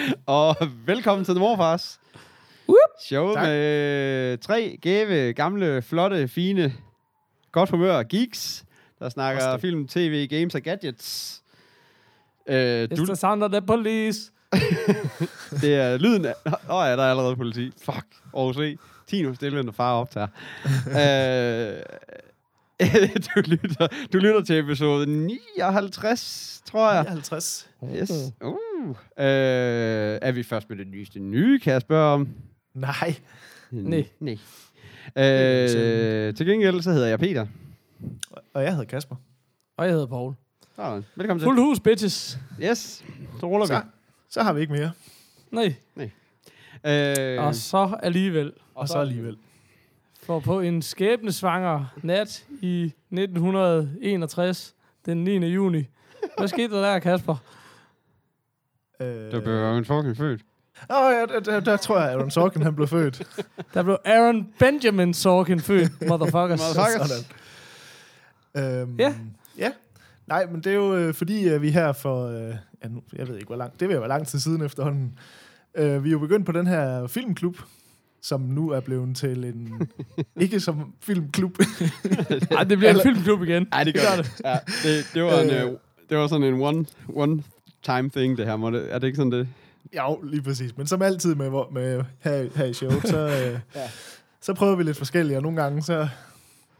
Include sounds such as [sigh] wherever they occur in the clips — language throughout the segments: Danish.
[laughs] og velkommen til The Morfars. Whoop. Show Tak. med tre gæve, gamle, flotte, fine, godt humør geeks, der snakker Også film, tv, games og gadgets. Øh, It's du, the sound of the police. [laughs] det er lyden af... Åh oh, ja, der er allerede politi. Fuck. Aarhus E. Tino stille, når far optager. øh, [laughs] du, lytter, du lytter til episode 59, tror jeg. 50. Yes. Uh. Øh, er vi først med det nyeste nye, kan jeg spørge om? Nej. Nej. Nej. Øh, til gengæld, så hedder jeg Peter. Og jeg hedder Kasper. Og jeg hedder Paul. Sådan. Velkommen til. Fuld hus, bitches. Yes, så ruller Så, så har vi ikke mere. Nej. vi. Øh, Og så alligevel. Og så alligevel. For på en skæbnesvanger nat i 1961, den 9. juni. Hvad skete der der, Kasper? Øh, der blev jo en fucking født. Åh, ja, der, der, der, tror jeg, at Aaron Sorkin han blev født. Der blev Aaron Benjamin Sorkin født, motherfuckers. Motherfuckers. Sådan. Øhm, Ja. Ja. Nej, men det er jo øh, fordi, at vi her for... Øh, ja, nu, jeg ved ikke, hvor langt... Det vil være lang tid siden efterhånden. Øh, vi er jo begyndt på den her filmklub, som nu er blevet til en... [laughs] ikke som filmklub. Ej, det bliver en Eller- filmklub igen. Nej, det gør det. Ja, det, det, var en, øh, det var sådan en one, one time thing, det her. Må det, er det ikke sådan det? Ja, lige præcis. Men som altid med, hvor- med her, her i showet, så, øh, Ja. [laughs] ja. så prøver vi lidt forskellige, og nogle gange så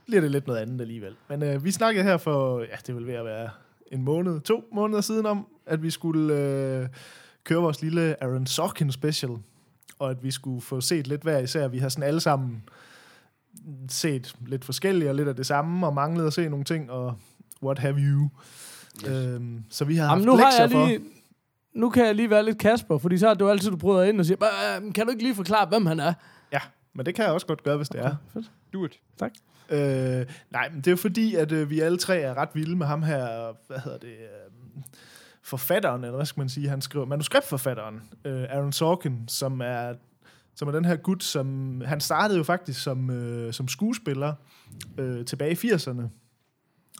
bliver det lidt noget andet alligevel. Men øh, vi snakkede her for, ja, det vil ved at være en måned, to måneder siden om, at vi skulle øh, køre vores lille Aaron Sorkin special, og at vi skulle få set lidt hver især. Vi har sådan alle sammen set lidt forskellige og lidt af det samme, og manglede at se nogle ting, og what have you. Yes. Øhm, så vi har Jamen, haft nu har jeg for... lige... Nu kan jeg lige være lidt Kasper, fordi så er det jo altid, du bryder ind og siger, "Øh, kan du ikke lige forklare, hvem han er? Ja, men det kan jeg også godt gøre, hvis det er. Fedt. Do it. Øh, nej, men det er jo fordi, at øh, vi alle tre er ret vilde med ham her, hvad hedder det, øh, forfatteren, eller hvad skal man sige, han skriver, manuskriptforfatteren, øh, Aaron Sorkin, som er, som er den her gut, som, han startede jo faktisk som, øh, som skuespiller øh, tilbage i 80'erne,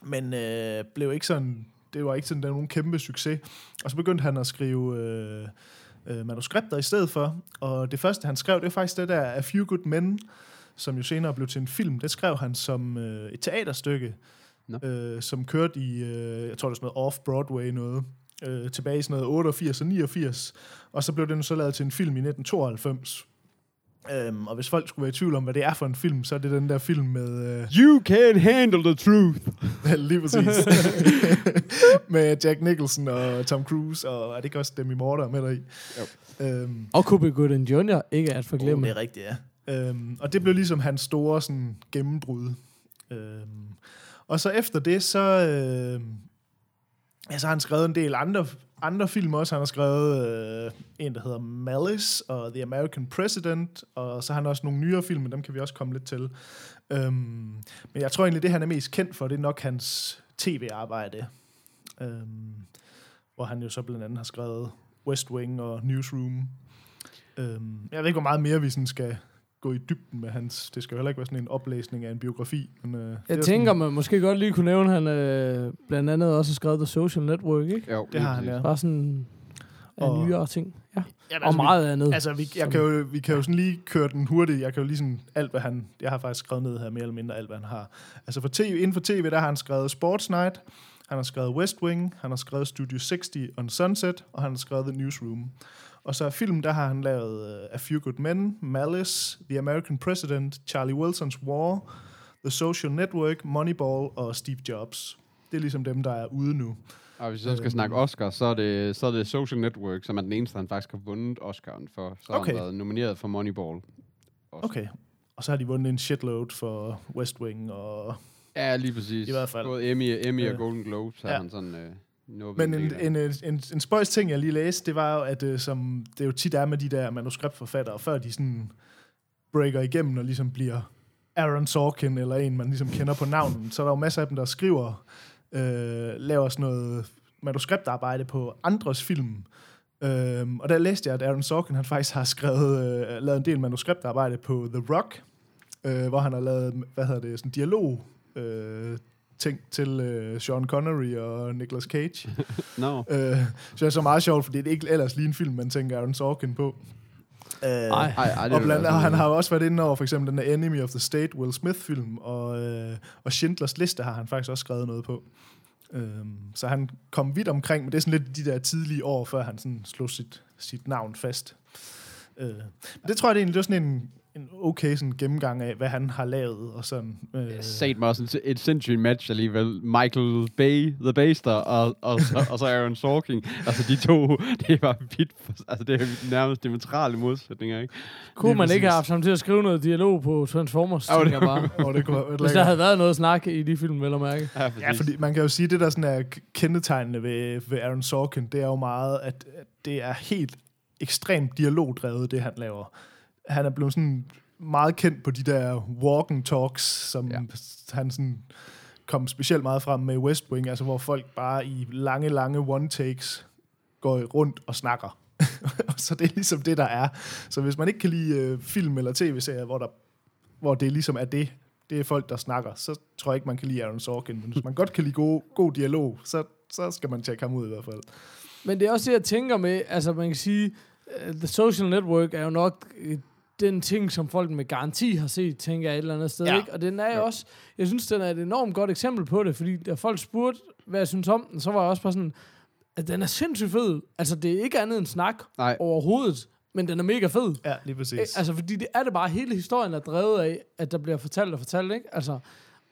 men øh, blev ikke sådan, det var ikke sådan, der var nogen kæmpe succes, og så begyndte han at skrive øh, øh, manuskripter i stedet for, og det første, han skrev, det var faktisk det der A Few Good Men, som jo senere blev til en film, det skrev han som øh, et teaterstykke, Nå. øh, som kørte i, øh, jeg tror det er sådan noget off-Broadway noget, øh, tilbage i sådan noget 88 og 89, og så blev den så lavet til en film i 1992. Øhm, og hvis folk skulle være i tvivl om, hvad det er for en film, så er det den der film med... Øh, You can't handle the truth. [laughs] lige præcis. [laughs] med Jack Nicholson og Tom Cruise, og er det ikke også Demi Moore, der er med der i? Jo. Øhm, Og Cuba Gooding Jr., ikke at forglemme. Oh, det er rigtigt, ja. Øhm, og det blev ligesom hans store sådan, gennembrud. Øhm, og så efter det, så, øhm, ja, så har han skrevet en del andre, andre film også. Han har skrevet øh, en, der hedder Malice og The American President, og så har han også nogle nyere film, men dem kan vi også komme lidt til. Øhm, men jeg tror egentlig, det han er mest kendt for, det er nok hans tv-arbejde. Øhm, hvor han jo så blandt andet har skrevet West Wing og Newsroom. Øhm, jeg ved ikke, hvor meget mere vi sådan skal gå i dybden med hans... Det skal jo heller ikke være sådan en oplæsning af en biografi. Men, øh, Jeg er tænker, sådan, man måske godt lige kunne nævne, at han øh, blandt andet også har skrevet The Social Network, ikke? Jo, Det har han, ja. Bare sådan Og- nyere ting. Ja. Jamen, Og altså, meget andet. Vi, altså, vi, jeg kan jo, vi kan jo sådan lige køre den hurtigt. Jeg kan jo lige sådan alt, hvad han... Jeg har faktisk skrevet ned her mere eller mindre alt, hvad han har. Altså for TV, inden for tv, der har han skrevet Sports Night, han har skrevet West Wing, han har skrevet Studio 60 on Sunset, og han har skrevet The Newsroom. Og så film, der har han lavet uh, A Few Good Men, Malice, The American President, Charlie Wilson's War, The Social Network, Moneyball og Steve Jobs. Det er ligesom dem, der er ude nu. Og hvis vi så skal snakke Oscar, så er, det, så er det Social Network, som er den eneste, han faktisk har vundet Oscaren for. Så har Okay. han været nomineret for Moneyball. Også. Okay. Og så har de vundet en shitload for West Wing og... Ja, lige præcis. I hvert fald. Både Emmy, Emmy og Øh, Golden Globes har ja. han sådan øh, Men en, en, en, en, en spøjs ting, jeg lige læste, det var jo, at øh, som det jo tit er med de der manuskriptforfattere, før de sådan breaker igennem og ligesom bliver Aaron Sorkin eller en, man ligesom kender på navnen, så er der jo masser af dem, der skriver, øh, laver sådan noget manuskriptarbejde på andres film. Øhm, og der læste jeg, at Aaron Sorkin han faktisk har skrevet, øh, lavet en del manuskriptarbejde på The Rock, øh, hvor han har lavet, hvad hedder det, sådan dialog øh, ting til øh, Sean Connery og Nicolas Cage. [laughs] No. øh, så det er så meget sjovt, fordi det er ikke ellers lige en film, man tænker Aaron Sorkin på. Øh. Ej, ej, det og er blandt, jo og han har også været inde over for eksempel den der Enemy of the State, Will Smith-film, og, øh, og Schindlers Liste har han faktisk også skrevet noget på. Øhm, så han kom vidt omkring, men det er sådan lidt de der tidlige år, før han sådan slog sit, sit navn fast. Øh, men det tror jeg det er egentlig, det var sådan en, en okay sådan gennemgang af, hvad han har lavet, og sådan. Øh, Sat mig også et, sindssygt match alligevel. Michael Bay, The Baster, og, og, så, og så Aaron Sorkin. Altså, de to, det var vidt, altså, det er nærmest diametrale modsætninger, ikke? Kunne man ikke præcis. have haft ham til at skrive noget dialog på Transformers, tænker det- jeg bare. og det kunne have været Hvis der havde været noget snak i de film, vel at mærke. Ja, Ja, fordi man kan jo sige, det der sådan er kendetegnende ved, ved Aaron Sorkin, det er jo meget, at, at det er helt ekstremt dialogdrevet, det han laver. Han er blevet sådan meget kendt på de der walking talks, som Ja. han sådan kom specielt meget frem med West Wing, altså hvor folk bare i lange, lange one-takes går rundt og snakker. [laughs] så det er ligesom det, der er. Så hvis man ikke kan lide øh, film eller tv-serier, hvor, der, hvor det ligesom er det, det er folk, der snakker, så tror jeg ikke, man kan lide Aaron Sorkin. Men hvis man godt kan lide god, god dialog, så, så skal man tjekke ham ud i hvert fald. Men det er også det, jeg tænker med, altså man kan sige, uh, The Social Network er jo nok den ting, som folk med garanti har set, tænker jeg et eller andet sted, Ja. ja. ikke? Og den er jo også, jeg synes, den er et enormt godt eksempel på det, fordi da folk spurgte, hvad jeg synes om den, så var jeg også bare sådan, at den er sindssygt fed. Altså, det er ikke andet end snak Nej. overhovedet, men den er mega fed. Ja, lige præcis. Ikke? Altså, fordi det er det bare, hele historien er drevet af, at der bliver fortalt og fortalt, ikke? Altså,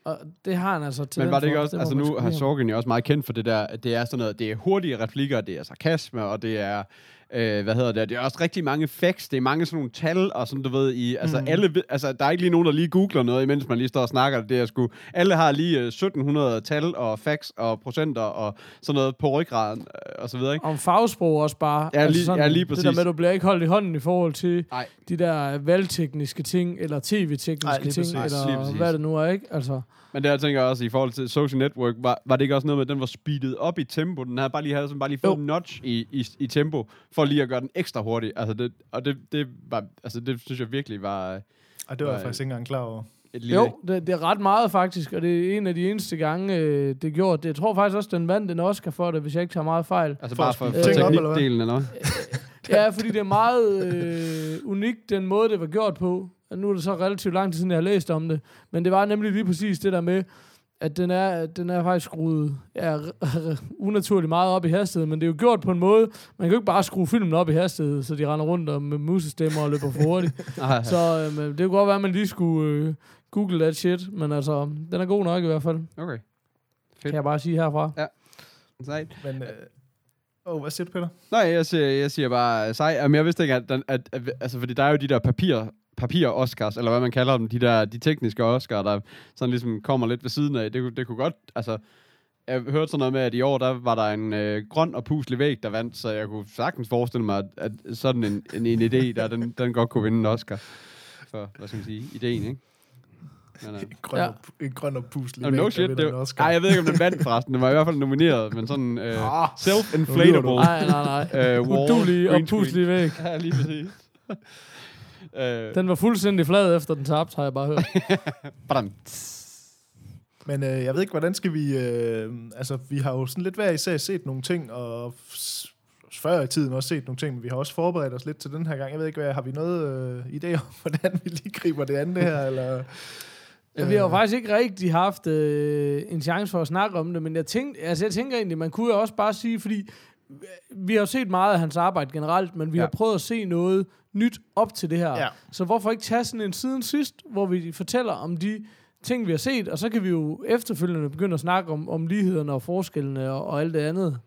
og det har han altså til Men var det ikke for, også, må altså nu har. Sorkin jo også meget kendt for det der, at det er sådan noget, det er hurtige replikker, det er sarkasme, og det er, øh, hvad hedder det, det er også rigtig mange facts, det er mange sådan nogle tal, og sådan du ved, i, altså Mm. alle, altså der er ikke lige nogen, der lige googler noget, imens man lige står og snakker, det er sgu, alle har lige øh, 1700 tal og facts og procenter og sådan noget på ryggraden, øh, og så videre, ikke? Om fagsprog også bare. Ja, lige- ja, lige Det der præcis. med, at du bliver ikke holdt i hånden i forhold til Nej. de der valgtekniske ting, eller Ej, tv-tekniske ting, præcis. Eller præcis. hvad det nu er, ikke? Altså, Men jeg tænker også, i forhold til Social Network, var, var det ikke også noget med, at den var speedet op i tempo? Den havde bare lige, havde sådan bare lige fået Jo. en notch i, i, i tempo, for lige at gøre den ekstra hurtig. Altså det, og det, det, var, altså det synes jeg virkelig var øh, Og det var jeg Nej. faktisk ikke engang klar over. et lille... jo, det, det er ret meget faktisk, og det er en af de eneste gange, øh, det er gjort. Det, jeg tror faktisk også, den vandt en Oscar for det, hvis jeg ikke tager meget fejl. Altså For bare for, for hvad? teknikdelen, eller hvad? [laughs] Ja, fordi det er meget øh, unikt, den måde, det var gjort på. Og nu er det så relativt lang tid siden, jeg har læst om det. Men det var nemlig lige præcis det der med, at den er, den er faktisk skruet ja, unaturligt meget op i hastighed, men det er jo gjort på en måde, man kan jo ikke bare skrue filmen op i hastighed, så de render rundt og med musestemmer og løber for hurtigt. [laughs] Så øh, det kunne godt være, at man lige skulle øh, google that shit, men altså, den er god nok i hvert fald, okay. kan jeg bare sige herfra. Sejt. Men, øh, oh, hvad siger du, Peter? Nej, jeg siger, jeg siger bare sej. Jamen, jeg vidste ikke, at, den, at, at, altså, fordi der er jo de der papir, papir-Oscars, eller hvad man kalder dem, de der de tekniske Oscar, der sådan ligesom kommer lidt ved siden af. Det, kunne- det kunne godt, altså, jeg hørte sådan noget med, at i år, der var der en øh, grøn og puslig væg, der vandt, så jeg kunne sagtens forestille mig, at, at sådan en, en, en idé, der, den, den godt kunne vinde en Oscar. For, hvad skal man sige, ideen, ikke? Men, øh, En grøn, Ja. og, en grøn og puslig no, væg, no shit. Det, Oscar. ej, jeg ved ikke, om den vandt forresten. Den var i hvert fald nomineret, men sådan øh, Ah, self-inflatable. Nej, nej, nej. Øh, wall, Udulig og puslig væk. [laughs] Ja, lige præcis. Øh, Den var fuldstændig flad efter den tabte, har jeg bare hørt. [laughs] badam. Men øh, jeg ved ikke, hvordan skal vi... Øh, altså, vi har jo sådan lidt hver især set nogle ting, og før i tiden også set nogle ting, men vi har også forberedt os lidt til den her gang. Jeg ved ikke, hvad, har vi noget øh, idé om, [laughs] hvordan vi lige griber det an det her, eller... Ja, vi har jo faktisk ikke rigtig haft øh, en chance for at snakke om det, men jeg, tænkte, altså jeg tænker egentlig, man kunne jo også bare sige, fordi øh, vi har jo set meget af hans arbejde generelt, men vi Ja. har prøvet at se noget nyt op til det her. Ja. Så hvorfor ikke tage sådan en siden sidst, hvor vi fortæller om de ting, vi har set, og så kan vi jo efterfølgende begynde at snakke om, om lighederne og forskellene og, og alt det andet.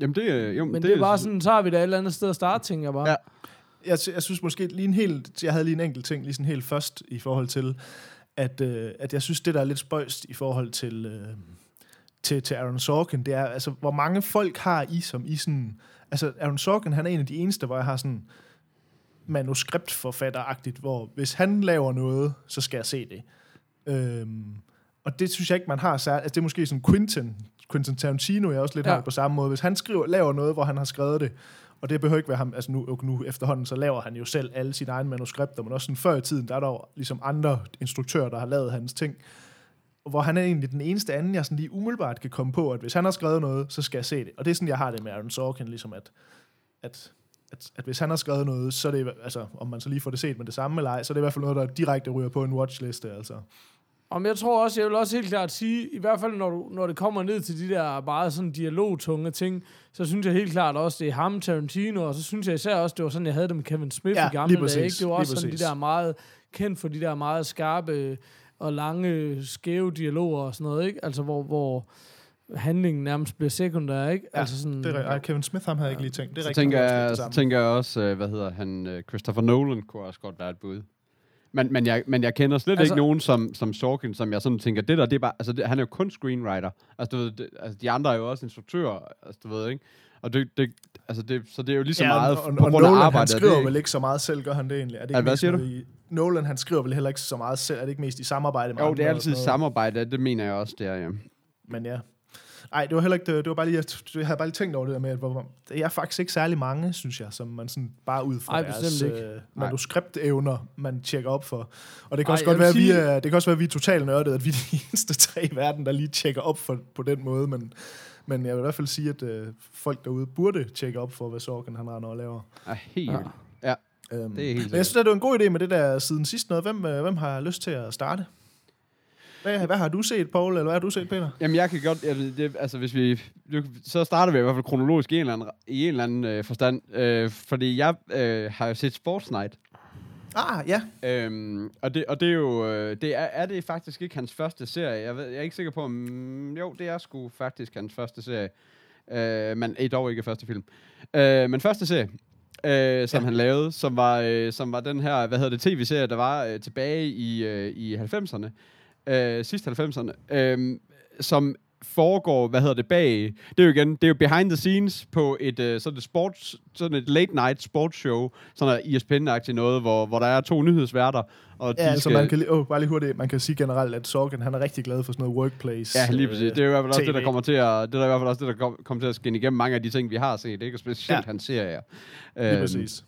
Jamen, det, jo, Men det, det er bare sådan, så har vi da et eller andet sted at starte, tænker jeg bare. Ja. jeg, jeg synes måske lige en helt, jeg havde lige en enkelt ting, lige sådan helt først i forhold til, at, øh, at jeg synes, det der er lidt spøjst i forhold til, øh, til, til Aaron Sorkin, det er, altså, hvor mange folk har I som i sådan... Altså, Aaron Sorkin, han er en af de eneste, hvor jeg har sådan manuskriptforfatteragtigt, hvor hvis han laver noget, så skal jeg se det. Øhm, og det synes jeg ikke, man har særligt. Altså, det er måske sådan Quentin, Quentin Tarantino, jeg også lidt Ja. har på samme måde. Hvis han skriver, laver noget, hvor han har skrevet det, og det behøver ikke være ham, altså nu, nu efterhånden, så laver han jo selv alle sine egne manuskripter, men også sådan før i tiden, der er der jo ligesom andre instruktører, der har lavet hans ting, hvor han er egentlig den eneste anden, jeg sådan lige umiddelbart kan komme på, at hvis han har skrevet noget, så skal jeg se det. Og det er sådan, jeg har det med Aaron Sorkin, ligesom at, at, at, at hvis han har skrevet noget, så er det, altså om man så lige får det set med det samme eller ej, så er det i hvert fald noget, der direkte ryger på en watchliste, altså. Om jeg tror også, jeg vil også helt klart sige, i hvert fald når, du, når det kommer ned til de der meget sådan dialogtunge ting, så synes jeg helt klart også, det er ham, Tarantino, og så synes jeg især også, det var sådan, jeg havde det med Kevin Smith Ja, i gamle dage. Ikke? Det var også sådan de der meget kendt for de der meget skarpe og lange, skæve dialoger og sådan noget, ikke? Altså hvor, hvor handlingen nærmest bliver sekundær, ikke? Ja, altså sådan, Det er, ej, Kevin Smith, ham havde jeg ikke lige tænkt. Det er Så rigtig tænker, det jeg, så tænker jeg også, øh, hvad hedder han, øh, Christopher Nolan kunne også godt være et bud. Men, men, jeg, men jeg kender slet Altså- altså, ikke nogen som, som Sorkin, som jeg sådan tænker, det der, det er bare, altså det, han er jo kun screenwriter. Altså, du ved, det, altså de andre er jo også instruktører, altså du ved, ikke? Og det, det, altså det, så det er jo lige så Ja, meget og, og, på og grund af arbejdet. han er det skriver ikke? vel ikke så meget selv, gør han det egentlig? Er det Ja, hvad mest siger du? I, Nolan, han skriver vel heller ikke så meget selv, er det ikke mest i samarbejde med Jo, det er altid samarbejde, det mener jeg også, det er, ja. Men ja. Nej, det var heller ikke det. Det var bare lige, jeg havde bare lige tænkt over det der med, at hvor, det er faktisk ikke særlig mange, synes jeg, som man sådan bare ud fra Ej, deres øh, manuskriptevner, man tjekker op for. Og det kan Ej, også godt være, at vi sige- er, det kan også være, at vi er totalt nørdede, at vi er de [laughs] eneste tre i verden, der lige tjekker op for, på den måde, men, men jeg vil i hvert fald sige, at øh, folk derude burde tjekke op for, hvad Sorgen han render og laver. ja helt Ja. Øhm, det er helt jeg synes, at det var en god idé med det der siden sidst noget. Hvem, øh, hvem har lyst til at starte? Hvad, hvad har du set, Paul, eller hvad har du set, Peter? Jamen, jeg kan godt... Jeg, det, altså, hvis vi... Så starter vi i hvert fald kronologisk i en eller anden, i en eller anden øh, forstand. Øh, fordi jeg øh, har jo set Sports Night. Ah, ja. Øhm, og, det, og det er jo... Øh, det er, er det faktisk ikke hans første serie? Jeg, ved, jeg er ikke sikker på, om... Jo, det er sgu faktisk hans første serie. Øh, men dog ikke første film. Øh, men første serie, øh, som ja. han lavede, som var, øh, som var den her, hvad hedder det, tv-serie, der var øh, tilbage i, øh, i 90'erne. Øh, sidste 90'erne. Øh, som foregår, hvad hedder det, bag, det er jo igen, det er jo behind the scenes på et øh, sådan et sports, sådan et late night sports show, sådan et ESPN-agtigt noget, hvor, hvor der er to nyhedsværter, og Ja, de altså skal, man kan, åh, bare lige hurtigt, man kan sige generelt, at Sorgen, han er rigtig glad for sådan noget workplace. Ja, lige præcis. øh, Det er jo i hvert fald også det, der TV. kommer til at, det er i hvert fald også det, der kom- kommer til at skinne igennem mange af de ting, vi har set, ikke? Og specielt ja. hans serier. Lige Øhm, præcis.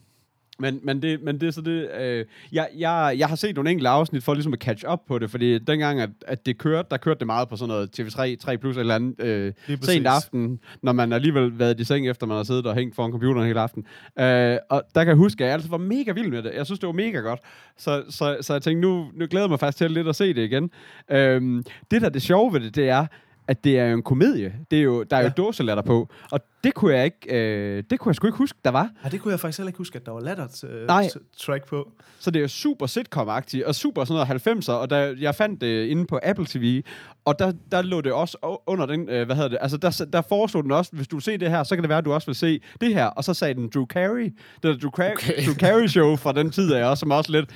Men, men, det, men det er så det... Øh, jeg, jeg, jeg har set nogle enkelte afsnit for ligesom at catch up på det, fordi dengang, at, at det kørte, der kørte det meget på sådan noget TV3, 3 plus eller andet, øh, sent aften, når man alligevel været i seng, efter man har siddet og hængt foran computeren hele aften. Øh, og der kan jeg huske, at jeg altid var mega vild med det. Jeg synes, det var mega godt. Så, så, så jeg tænkte, nu, nu glæder jeg mig faktisk til lidt at se det igen. Øh, det der er det sjove ved det, det er, at det er jo en komedie. Det er jo, der er ja. Ja. jo dåselatter på. Og det kunne jeg ikke, øh, det kunne jeg sgu ikke huske, der var. Ja, det kunne jeg faktisk heller ikke huske, at der var latter øh, Nej. track på. Så det er jo super sitcom-agtigt, og super sådan noget 90'er, og der, jeg fandt det inde på Apple TV, og der, der lå det også under den, øh, hvad hedder det, altså der, der foreslog den også, hvis du ser det her, så kan det være, at du også vil se det her, og så sagde den Drew Carey, det der Drew, Ca- Okay. Drew Carey show fra den tid af også, som også lidt,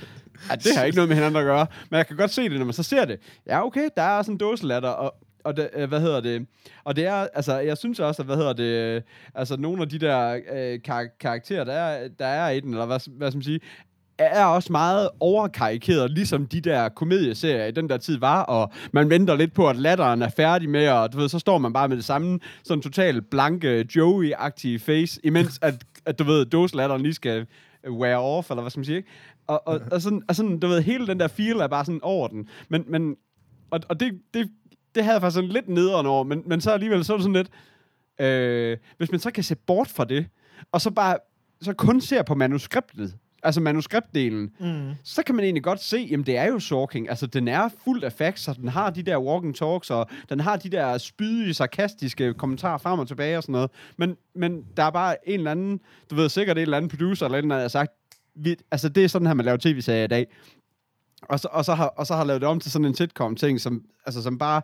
at det har ikke noget med hinanden at gøre, men jeg kan godt se det, når man så ser det. Ja, okay, der er sådan en dåselatter, og og det, øh, hvad hedder det? Og det er, altså, jeg synes også, at, hvad hedder det, øh, altså, nogle af de der øh, kar- karakterer, der er, der er i den, eller hvad, hvad skal man sige, er også meget overkarikeret, ligesom de der komedieserier i den der tid var, og man venter lidt på, at latteren er færdig med, og du ved, så står man bare med det samme, sådan totalt blanke, Joey-agtige face, imens at, at du ved, dåselatteren lige skal wear off, eller hvad skal man sige, ikke? Og, og, og, sådan, og sådan, du ved, hele den der feel er bare sådan over den. Men, men og, og det, det, det havde jeg faktisk sådan lidt nederen over, men, men så alligevel, så er det sådan lidt, øh, hvis man så kan se bort fra det, og så bare, så kun ser på manuskriptet, altså manuskriptdelen, Mm. så kan man egentlig godt se, jamen det er jo Sorking. Altså den er fuld af facts, og den har de der walking talks, og den har de der spydige, sarkastiske kommentarer frem og tilbage og sådan noget. Men, men der er bare en eller anden, du ved sikkert en eller anden producer eller en eller anden, der har sagt, vi, altså det er sådan her, man laver tv-serier i dag. Og så, og, så har, og så har lavet det om til sådan en sitcom-ting, som, altså, som bare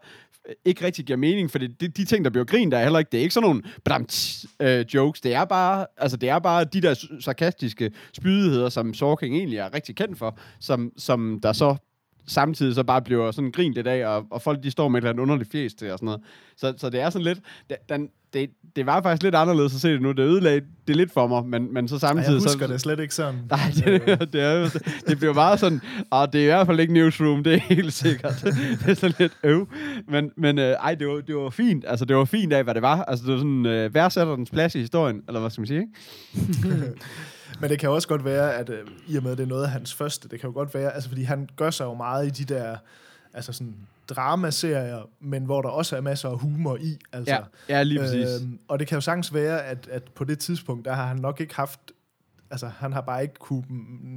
øh, ikke rigtig giver mening, fordi de, de ting, der bliver grint, der er heller ikke, det er ikke sådan nogle badamts, øh, jokes, det er, bare, altså, det er bare de der sarkastiske spydigheder, som Sorking egentlig er rigtig kendt for, som, som der så samtidig så bare bliver sådan grint lidt af, og, og folk de står med et eller andet underligt fjes til og sådan noget. Så, så det er sådan lidt, det, den, det, det var faktisk lidt anderledes at se det nu. Det ødelagde det lidt for mig, men, men så Ej, samtidig... jeg husker så, det slet ikke sådan. Nej, det, det, er det bliver meget sådan, og det er i hvert fald ikke newsroom, det er helt sikkert. det er sådan lidt øv. Men, men øh, ej, det var, det var fint. Altså, det var fint af, hvad det var. Altså, det var sådan, øh, værdsætter dens plads i historien, eller hvad skal man sige, ikke? [laughs] Men det kan også godt være, at øh, i og med, at det er noget af hans første, det kan jo godt være, altså fordi han gør sig jo meget i de der, altså sådan dramaserier, men hvor der også er masser af humor i. Altså. Ja, ja lige præcis. Øhm, og det kan jo sagtens være, at, at på det tidspunkt, der har han nok ikke haft altså han har bare ikke kunne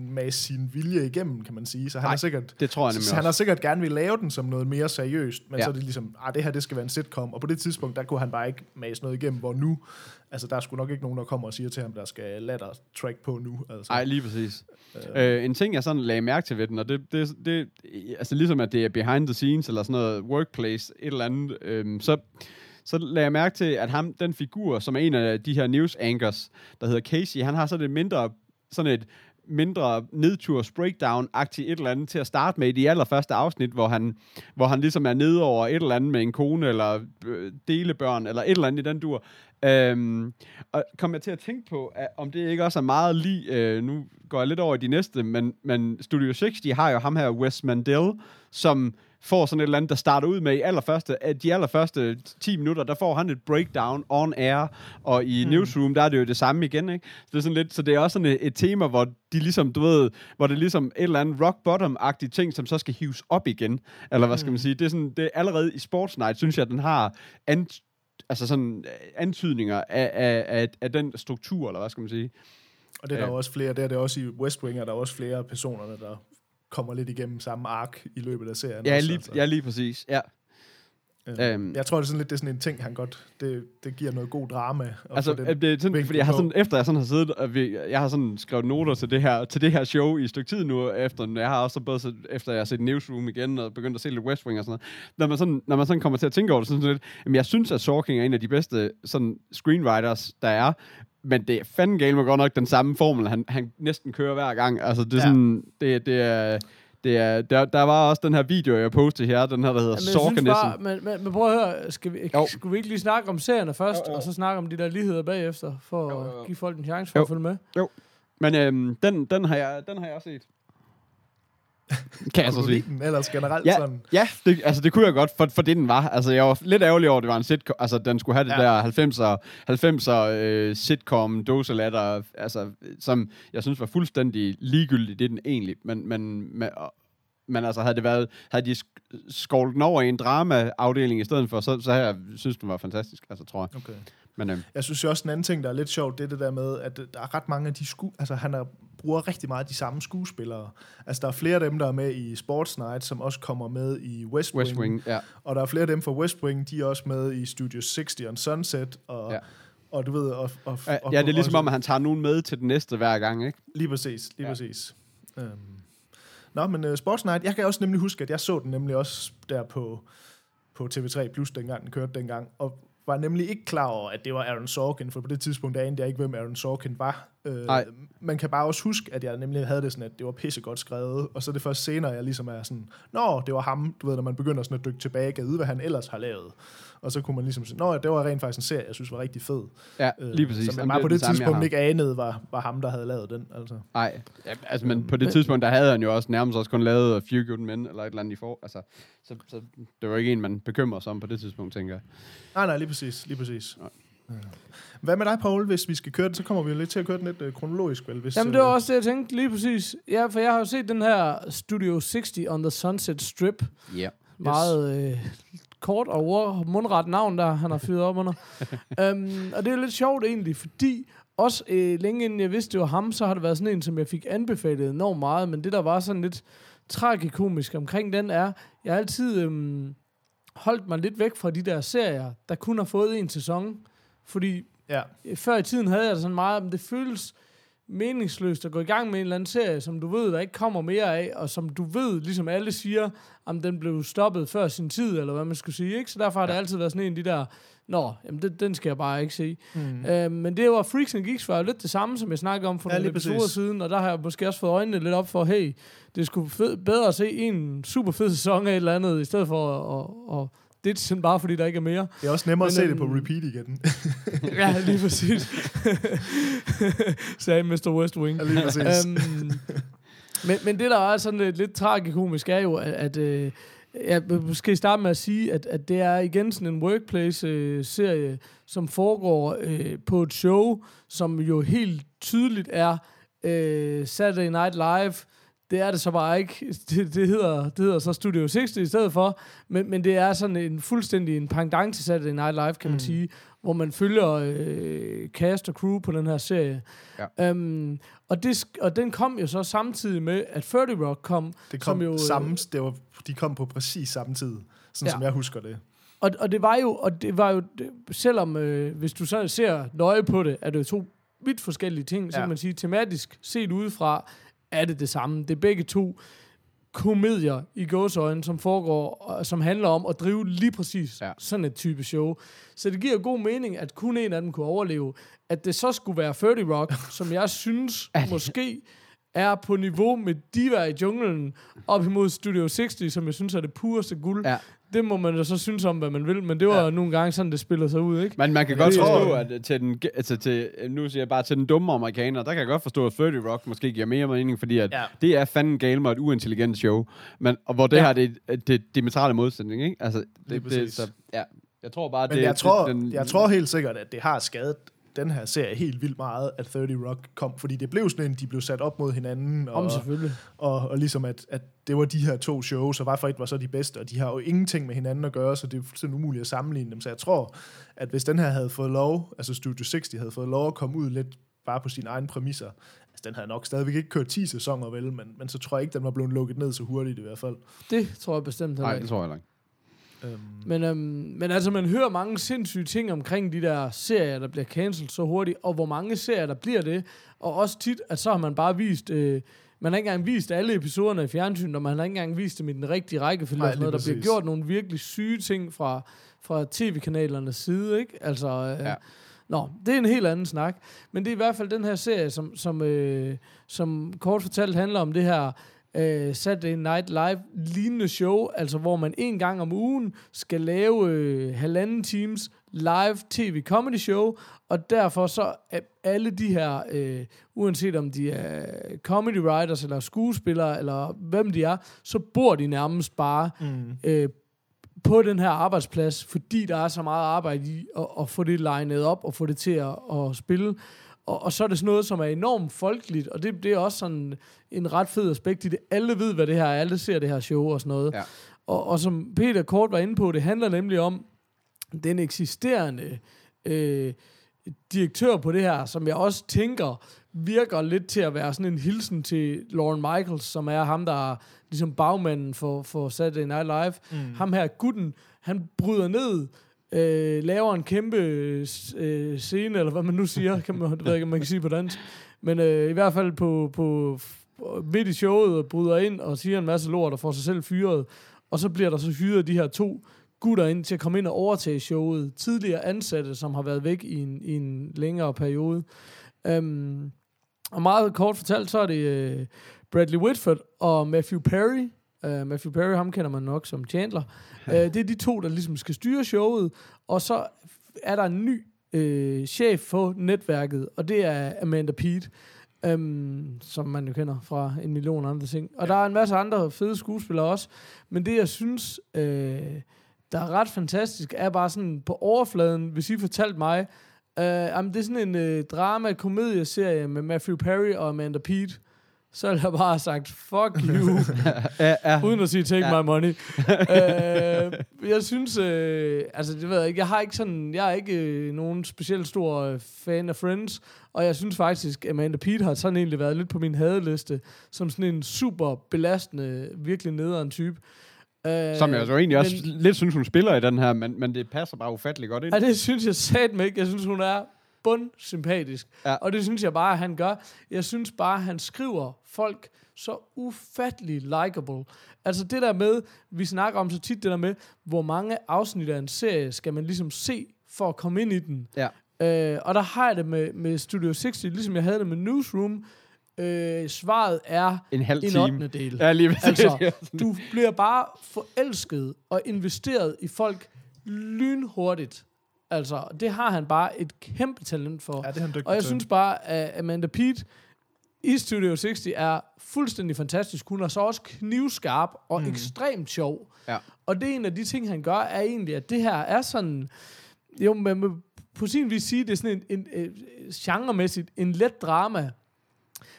med sin vilje igennem, kan man sige. Så han Nej, har sikkert det tror jeg så han har sikkert gerne vil lave den som noget mere seriøst, men Ja. så er det ligesom, ah, det her det skal være en sitcom, og på det tidspunkt, der kunne han bare ikke mase noget igennem, hvor nu, altså der er sgu nok ikke nogen, der kommer og siger til ham, der skal latter track på nu. Altså. Nej, lige præcis. Øh, en ting, jeg sådan lagde mærke til ved den, og det, det, det, altså ligesom at det er behind the scenes, eller sådan noget workplace, et eller andet, øhm, så, så lagde jeg mærke til, at ham, den figur, som er en af de her news anchors, der hedder Casey, han har sådan et mindre, sådan et mindre nedturs breakdown-agtigt et eller andet til at starte med i de allerførste afsnit, hvor han, hvor han ligesom er nede over et eller andet med en kone, eller øh, delebørn, eller et eller andet i den dur. Øhm, og kom jeg til at tænke på, at, om det ikke også er meget lige, øh, nu går jeg lidt over i de næste, men, men Studio 60, har jo ham her, Wes Mandel, som får sådan et eller andet, der starter ud med i allerførste, at de allerførste 10 minutter, der får han et breakdown on air, og i mm. Newsroom, der er det jo det samme igen, ikke? Så det er sådan lidt, så det er også sådan et, et tema, hvor de ligesom, du ved, hvor det er ligesom et eller andet rock bottom-agtigt ting, som så skal hives op igen, eller hvad skal man sige, det er sådan, det er allerede i Sports Night, synes jeg, at den har an, altså sådan øh, antydninger af, af, af, af den struktur, eller hvad skal man sige. Og det er der jo også flere, det er det også i West Wing, er der også flere af personerne, der kommer lidt igennem samme ark i løbet af serien. Ja, også, lige, ja, lige præcis. Ja. Øhm. Jeg tror, det er sådan lidt det er sådan en ting, han godt... Det, det giver noget god drama. Altså, øh, det er sådan, fordi jeg har sådan, efter jeg sådan har siddet, og vi, jeg har sådan skrevet noter til det her, til det her show i et stykke tid nu, efter, jeg har også både set, efter jeg har set Newsroom igen, og begyndt at se lidt West Wing og sådan noget. Når man sådan, når man sådan kommer til at tænke over det, så sådan lidt, jamen jeg synes, at Sorking er en af de bedste sådan, screenwriters, der er, men det er fandme galt med godt nok den samme formel, han, han næsten kører hver gang. Altså, det er Ja. sådan, det, det er... Det er, der, der var også den her video, jeg postede her, den her, der hedder Ja, men, bare, men, men, men prøv at høre, skal vi, Jo. skal vi ikke lige snakke om serierne først, Jo, jo. og så snakke om de der ligheder bagefter, for Jo, jo, jo. at give folk en chance for Jo. at følge med? Men øhm, den, den, har jeg, den har jeg også set. Kan jeg så sige. den ellers generelt Ja, sådan? ja det, altså det kunne jeg godt, for, for det den var. Altså jeg var lidt ærgerlig over, at det var en sitcom. Altså den skulle have det Ja. der 90'er, 90'er øh, sitcom, doselatter, altså som jeg synes var fuldstændig ligegyldigt, det den egentlig. Men, men, men, men altså havde det været, havde de sk- skovlet over i en drama-afdeling i stedet for, så, så havde jeg synes, den var fantastisk, altså tror jeg. Okay. Men øhm, Jeg synes jo også, en anden ting, der er lidt sjovt, det er det der med, at der er ret mange af de sku... Altså, han er, bruger rigtig meget de samme skuespillere. Altså, der er flere af dem, der er med i Sports Night, som også kommer med i West Wing. West Wing, ja. Og der er flere af dem fra West Wing, de er også med i Studio 60 on Sunset. Og, Ja. og du ved... Og, og, Ja, og, ja, det er ligesom og, om, at han tager nogen med til den næste hver gang, ikke? Lige præcis, lige ja. præcis. Øhm. Nå, men uh, Sports Night, jeg kan også nemlig huske, at jeg så den nemlig også der på, på TV3 Plus, dengang den kørte dengang, og var nemlig ikke klar over, at det var Aaron Sorkin, for på det tidspunkt anede jeg ikke, hvem Aaron Sorkin var. Øh, Nej. man kan bare også huske, at jeg nemlig havde det sådan, at det var pissegodt skrevet, og så er det først senere, jeg ligesom er sådan, nå, det var ham, du ved, når man begynder sådan at dykke tilbage, kan vide, hvad han ellers har lavet. Og så kunne man ligesom sige, nå, det var rent faktisk en serie, jeg synes var rigtig fed. Ja, Øh, lige præcis. Som jeg bare på det samme, jeg tidspunkt har. ikke anede, var, var ham, der havde lavet den. Altså. Nej, ja, altså, men på det tidspunkt, der havde han jo også nærmest også kun lavet A Few Good Men, eller et eller andet i for, altså, så, så det var ikke en, man bekymrer sig om på det tidspunkt, tænker jeg. Nej, nej, lige præcis. Lige præcis. Nej. Ja. Hvad med dig, Paul? Hvis vi skal køre den, så kommer vi jo lidt til at køre den lidt øh, kronologisk, vel? Hvis, Jamen, det var øh, også det, jeg tænkte lige præcis. Ja, for jeg har jo set den her Studio 60 on the Sunset Strip. Ja. Meget øh, kort og ord, mundret navn, der han har fyret op under. um, [laughs] og det er lidt sjovt egentlig, fordi også øh, længe inden jeg vidste, det var ham, så har det været sådan en, som jeg fik anbefalet enormt meget, men det, der var sådan lidt tragikomisk omkring den, er, jeg har altid øhm, holdt mig lidt væk fra de der serier, der kun har fået en sæson, fordi Ja, øh, før i tiden havde jeg sådan meget, men det føles meningsløst at gå i gang med en eller anden serie, som du ved, der ikke kommer mere af, og som du ved, ligesom alle siger, om den blev stoppet før sin tid, eller hvad man skulle sige, ikke? Så derfor har det altid været sådan en af de der, nå, jamen det, den skal jeg bare ikke se. Mm. Øh, men det var Freaks and Geeks var jo lidt det samme, som jeg snakkede om for Ja, nogle episoder præcis. siden, og der har jeg måske også fået øjnene lidt op for, hey, det skulle fed, bedre at se en super fed sæson af et eller andet, i stedet for at, at, at det er sådan bare fordi, der ikke er mere. Det er også nemmere at Men, se det på øhm, repeat igen. [laughs] ja, lige præcis. [laughs] Sagde Mr. West Wing. Ja, lige præcis. Øhm, men, men det, der er sådan lidt, lidt tragikomisk, er jo, at, at øh, jeg måske starte med at sige, at, at det er igen sådan en workplace-serie, som foregår øh, på et show, som jo helt tydeligt er øh, Saturday Night Live. Det er det så bare ikke. Det, det, hedder, det hedder så Studio 60 i stedet for. Men, men det er sådan en fuldstændig en pendant til Saturday Night Live, kan man Mm. sige. Hvor man følger øh, cast og crew på den her serie. Ja. Um, og, det, og den kom jo så samtidig med, at 30 Rock kom. Det kom som jo, øh, samme, det var, de kom på præcis samme tid, sådan Ja. som jeg husker det. Og, og det var jo, og det var jo det, selvom øh, hvis du så ser nøje på det, er det jo to vidt forskellige ting, så Ja. kan man sige, tematisk set udefra, er det det samme. Det er begge to komedier i gåsøjne, som foregår, og som handler om at drive lige præcis ja. sådan et type show. Så det giver god mening, at kun en af dem kunne overleve. At det så skulle være 30 Rock, [laughs] som jeg synes måske er på niveau med Diva i junglen, op imod Studio 60, som jeg synes er det pureste guld. Ja. Det må man jo så synes om, hvad man vil, men det var Ja. nogle gange sådan, det spiller sig ud, ikke? Men man kan godt forstå, at øh, til den, altså til, nu siger jeg bare til den dumme amerikaner, der kan jeg godt forstå, at 30 Rock måske giver mere mening, fordi at Ja. det er fandme gale med et uintelligent show. Men, og hvor det Ja. her, det er det diametrale modsætning, ikke? Altså, det, det, så, ja. Jeg tror bare, Men det, jeg, tror, det, den, jeg tror helt sikkert, at det har skadet den her serie helt vildt meget, at 30 Rock kom, fordi det blev sådan en, de blev sat op mod hinanden, Om og, selvfølgelig. og, og ligesom at, at det var de her to shows, og hvorfor et var så de bedste, og de har jo ingenting med hinanden at gøre, så det er fuldstændig umuligt at sammenligne dem. Så jeg tror, at hvis den her havde fået lov, altså Studio 60 havde fået lov at komme ud lidt bare på sine egne præmisser, altså den havde nok stadigvæk ikke kørt 10 sæsoner vel, men, men så tror jeg ikke, den var blevet lukket ned så hurtigt i hvert fald. Det tror jeg bestemt heller Nej, det tror jeg heller ikke. Øhm, Men, øhm, men altså, man hører mange sindssyge ting omkring de der serier, der bliver cancelled så hurtigt, og hvor mange serier, der bliver det. Og også tit, at så har man bare vist... Øh, man har ikke engang vist alle episoderne i fjernsynet, og man har ikke engang vist dem i den rigtige rækkefølge. Nej, noget. Der bliver gjort nogle virkelig syge ting fra, fra tv-kanalernes side, ikke? Altså, øh, ja. Nå, det er en helt anden snak. Men det er i hvert fald den her serie, som, som, øh, som kort fortalt handler om det her øh, Saturday Night Live lignende show, altså hvor man en gang om ugen skal lave øh, halvanden times live tv comedy show, og derfor så er alle de her, øh, uanset om de er comedy writers eller skuespillere eller hvem de er, så bor de nærmest bare mm. øh, på den her arbejdsplads, fordi der er så meget arbejde i at, at få det legnet op og få det til at, at spille. Og, og så er det sådan noget, som er enormt folkeligt, og det, det er også sådan en ret fed aspekt i det. Alle ved, hvad det her er, alle ser det her show og sådan noget. Ja. Og, og som Peter Kort var inde på, det handler nemlig om den eksisterende øh, direktør på det her, som jeg også tænker virker lidt til at være sådan en hilsen til Lauren Michaels, som er ham, der er ligesom bagmanden for, for Saturday Night Live. Mm. Ham her, gutten, han bryder ned, øh, laver en kæmpe øh, scene, eller hvad man nu siger, kan man, det ved ikke, om man kan sige på dansk, men øh, i hvert fald på, på, på midt i showet, og bryder ind og siger en masse lort og får sig selv fyret, og så bliver der så hyret de her to gutter ind til at komme ind og overtage showet. Tidligere ansatte, som har været væk i en, i en længere periode. Um, og meget kort fortalt, så er det uh, Bradley Whitford og Matthew Perry. Uh, Matthew Perry, ham kender man nok som Chandler. Uh, det er de to, der ligesom skal styre showet. Og så er der en ny uh, chef for netværket, og det er Amanda Peet. Um, som man jo kender fra en million andre ting. Og der er en masse andre fede skuespillere også. Men det, jeg synes, uh, der er ret fantastisk, er bare sådan på overfladen, hvis I fortalte mig, uh, jamen det er sådan en uh, drama-komedieserie med Matthew Perry og Amanda Peet, så ville jeg bare have sagt, fuck you, [laughs] Ja, ja. uden at sige, take Ja. my money. [laughs] øh, jeg synes, øh, altså det ved jeg ikke, jeg har ikke sådan, jeg er ikke øh, nogen specielt stor øh, fan af Friends, og jeg synes faktisk, Amanda Peet har sådan egentlig været lidt på min hadeliste, som sådan en super belastende, virkelig nederen type. Øh, Som jeg så egentlig også men- lidt synes, hun spiller i den her, men, men det passer bare ufattelig godt ind. Ja, det synes jeg sat mig ikke. Jeg synes, hun er bund sympatisk. Ja. Og det synes jeg bare, at han gør. Jeg synes bare, at han skriver folk så ufattelig likable. Altså det der med, vi snakker om så tit det der med, hvor mange afsnit af en serie skal man ligesom se for at komme ind i den. Ja. Øh, og der har jeg det med, med Studio 60, ligesom jeg havde det med Newsroom. Øh, svaret er En halv en time. 8. del. Ja, lige. Altså, du bliver bare forelsket og investeret i folk lynhurtigt. Altså, det har han bare et kæmpe talent for. Ja, det er han dygtig og jeg til. synes bare, at Amanda Peet i Studio 60 er fuldstændig fantastisk. Hun er så også knivskarp og mm. ekstremt sjov. Ja. Og det er en af de ting, han gør, er egentlig, at det her er sådan... Jo, man må på sin vis sige, det er sådan en, en, en genremæssigt en let drama,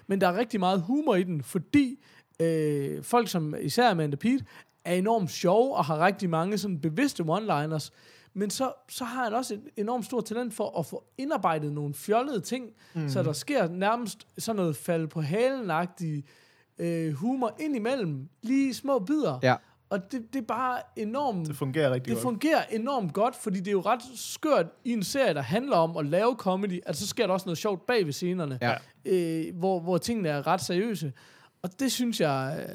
men der er rigtig meget humor i den, fordi øh, folk som især Amanda Peet er enormt sjove og har rigtig mange sådan bevidste one-liners, men så, så har han også et enormt stort talent for at få indarbejdet nogle fjollede ting, mm. så der sker nærmest sådan noget fald på halen øh, humor ind imellem, lige små bidder. Ja. Og det, det er bare enormt Det fungerer rigtig det godt. fungerer enormt godt, fordi det er jo ret skørt i en serie, der handler om at lave comedy, at så sker der også noget sjovt bag ved scenerne, Ja. øh, hvor, hvor tingene er ret seriøse. Og det synes jeg, øh,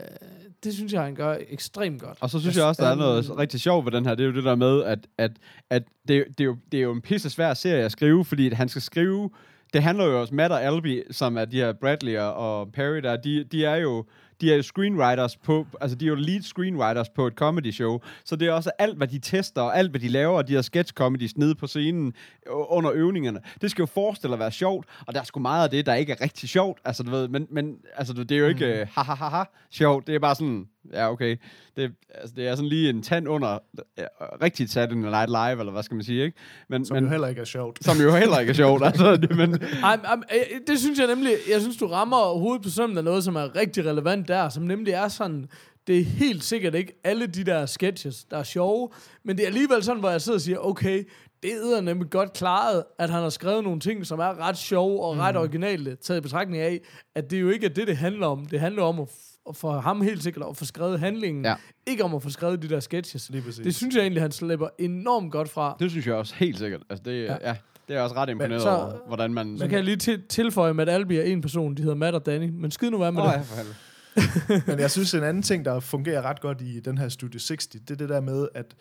det synes jeg, han gør ekstremt godt. Og så synes jeg også, der er noget Øhm. rigtig sjovt ved den her. Det er jo det der med, at, at, at det, det, er jo, det er jo en pisse svær serie at skrive, fordi at han skal skrive... Det handler jo også Matt og Albie, som er de her Bradley og- og Perry, der, de, de er jo de er jo screenwriters på, altså de er jo lead screenwriters på et comedy show, så det er også alt, hvad de tester, og alt, hvad de laver, de her sketch comedies nede på scenen øh, under øvningerne. Det skal jo forestille at være sjovt, og der er sgu meget af det, der ikke er rigtig sjovt, altså du ved, men, men altså, det er jo ikke mm. ha ha ha ha sjovt, det er bare sådan, ja okay, det, altså, det er sådan lige en tand under ja, rigtigt Saturday Night Live, eller hvad skal man sige, ikke? Men, Som men, jo heller ikke er sjovt. som jo heller ikke er sjovt, altså, [laughs] det, men, Ej, ej, øh, det synes jeg nemlig, jeg synes, du rammer hovedet på sømmen af noget, som er rigtig relevant der, som nemlig er sådan, det er helt sikkert ikke alle de der sketches, der er sjove, men det er alligevel sådan, hvor jeg sidder og siger, okay, det er nemlig godt klaret, at han har skrevet nogle ting, som er ret sjove og ret originale, taget i betragtning af, at det jo ikke er det, det handler om. Det handler om at, for ham helt sikkert at få skrevet handlingen, Ja. ikke om at få skrevet de der sketches. Lige præcis. Det synes jeg egentlig, han slipper enormt godt fra. det synes jeg også helt sikkert, altså det, ja. ja det er også ret imponeret så- over, hvordan man... Så kan jeg lige til, tilføje, at Albie er en person, de hedder Matt og Danny, men skid nu være med Åh, det. ja, for. [laughs] Men jeg synes, en anden ting, der fungerer ret godt i den her Studio 60, det er det der med, at,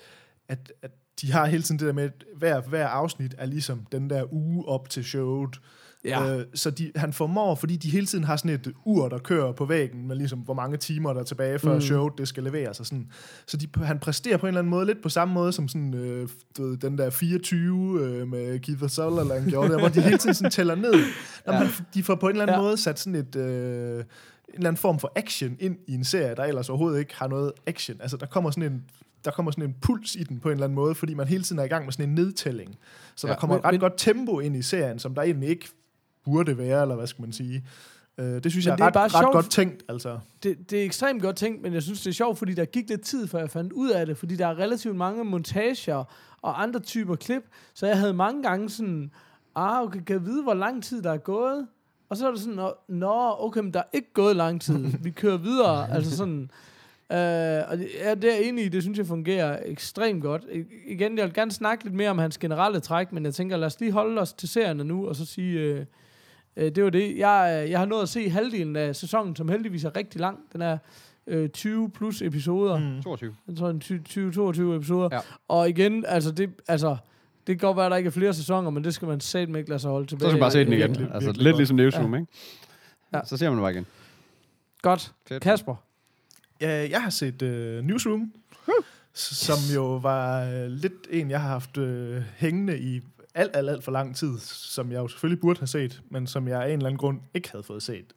at, at de har hele tiden det der med, at hver, hver afsnit er ligesom den der uge op til showet. Ja. Øh, så de, han formår, fordi de hele tiden har sådan et ur, der kører på væggen, med ligesom, hvor mange timer der er tilbage, før mm. showet det skal leveres. Og sådan. Så de, han præsterer på en eller anden måde, lidt på samme måde som sådan, øh, den der 24 øh, med Keith Sutherland gjorde der, hvor de hele tiden sådan tæller ned. [laughs] Når Ja. man, de får på en eller anden Ja. ja. måde sat sådan et... Øh, en eller anden form for action ind i en serie, der ellers overhovedet ikke har noget action. Altså, der kommer sådan en der kommer sådan en puls i den på en eller anden måde, fordi man hele tiden er i gang med sådan en nedtælling. Så Ja. der kommer Men- et ret men- godt tempo ind i serien, som der egentlig ikke burde være, eller hvad skal man sige. Øh, det synes Men jeg det er ret, bare ret sjovt. godt tænkt, altså. det, det er ekstremt godt tænkt, men jeg synes, det er sjovt, fordi der gik lidt tid, før jeg fandt ud af det, fordi der er relativt mange montager og andre typer klip, så jeg havde mange gange sådan, ah, okay, kan jeg vide, hvor lang tid der er gået? Og så er det sådan, nå, okay, men der er ikke gået lang tid. Vi kører videre, [laughs] altså sådan... Øh, og det, ja, det er enig i, det synes jeg fungerer ekstremt godt. I, igen, jeg vil gerne snakke lidt mere om hans generelle træk, men jeg tænker, lad os lige holde os til serierne nu, og så sige, øh, øh, det var det. Jeg, øh, jeg har nået at se halvdelen af sæsonen, som heldigvis er rigtig lang. Den er øh, 20 plus episoder. Mm. 22. Jeg tror, en 20-22 episoder. Ja. Og igen, altså det, altså, det kan godt være, at der ikke er flere sæsoner, men det skal man satme ikke lade sig holde tilbage. Så skal man bare se den igen. virkelig, altså, lidt ligesom Newsroom, ikke? Ja. Så ser man det bare igen. Godt. Fedt. Kasper. Ja, jeg har set uh, Newsroom, s- som jo var uh, lidt en, jeg har haft uh, hængende i alt, alt, alt for lang tid, som jeg jo selvfølgelig burde have set, men som jeg af en eller anden grund ikke havde fået set.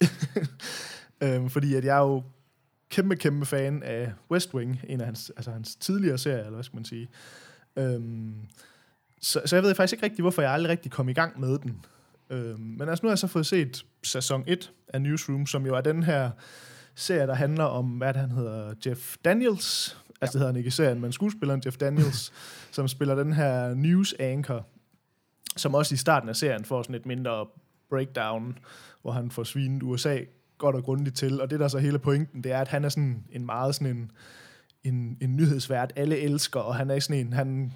um, [laughs] fordi at jeg er jo kæmpe, kæmpe fan af West Wing, en af hans, altså hans tidligere serier, eller hvad skal man sige. Um, så, så jeg ved faktisk ikke rigtig, hvorfor jeg aldrig rigtig kom i gang med den. Um, men altså nu har jeg så fået set sæson 1 af Newsroom, som jo er den her serie, der handler om, hvad han hedder, Jeff Daniels. Altså, det hedder han ikke i serien, men skuespilleren Jeff Daniels, [laughs] som spiller den her news anchor, som også i starten af serien får sådan et mindre breakdown, hvor han får svinet USA godt og grundigt til. Og det der er så hele pointen, det er, at han er sådan en meget sådan en, en, en nyhedsvært, alle elsker, og han er sådan en, han,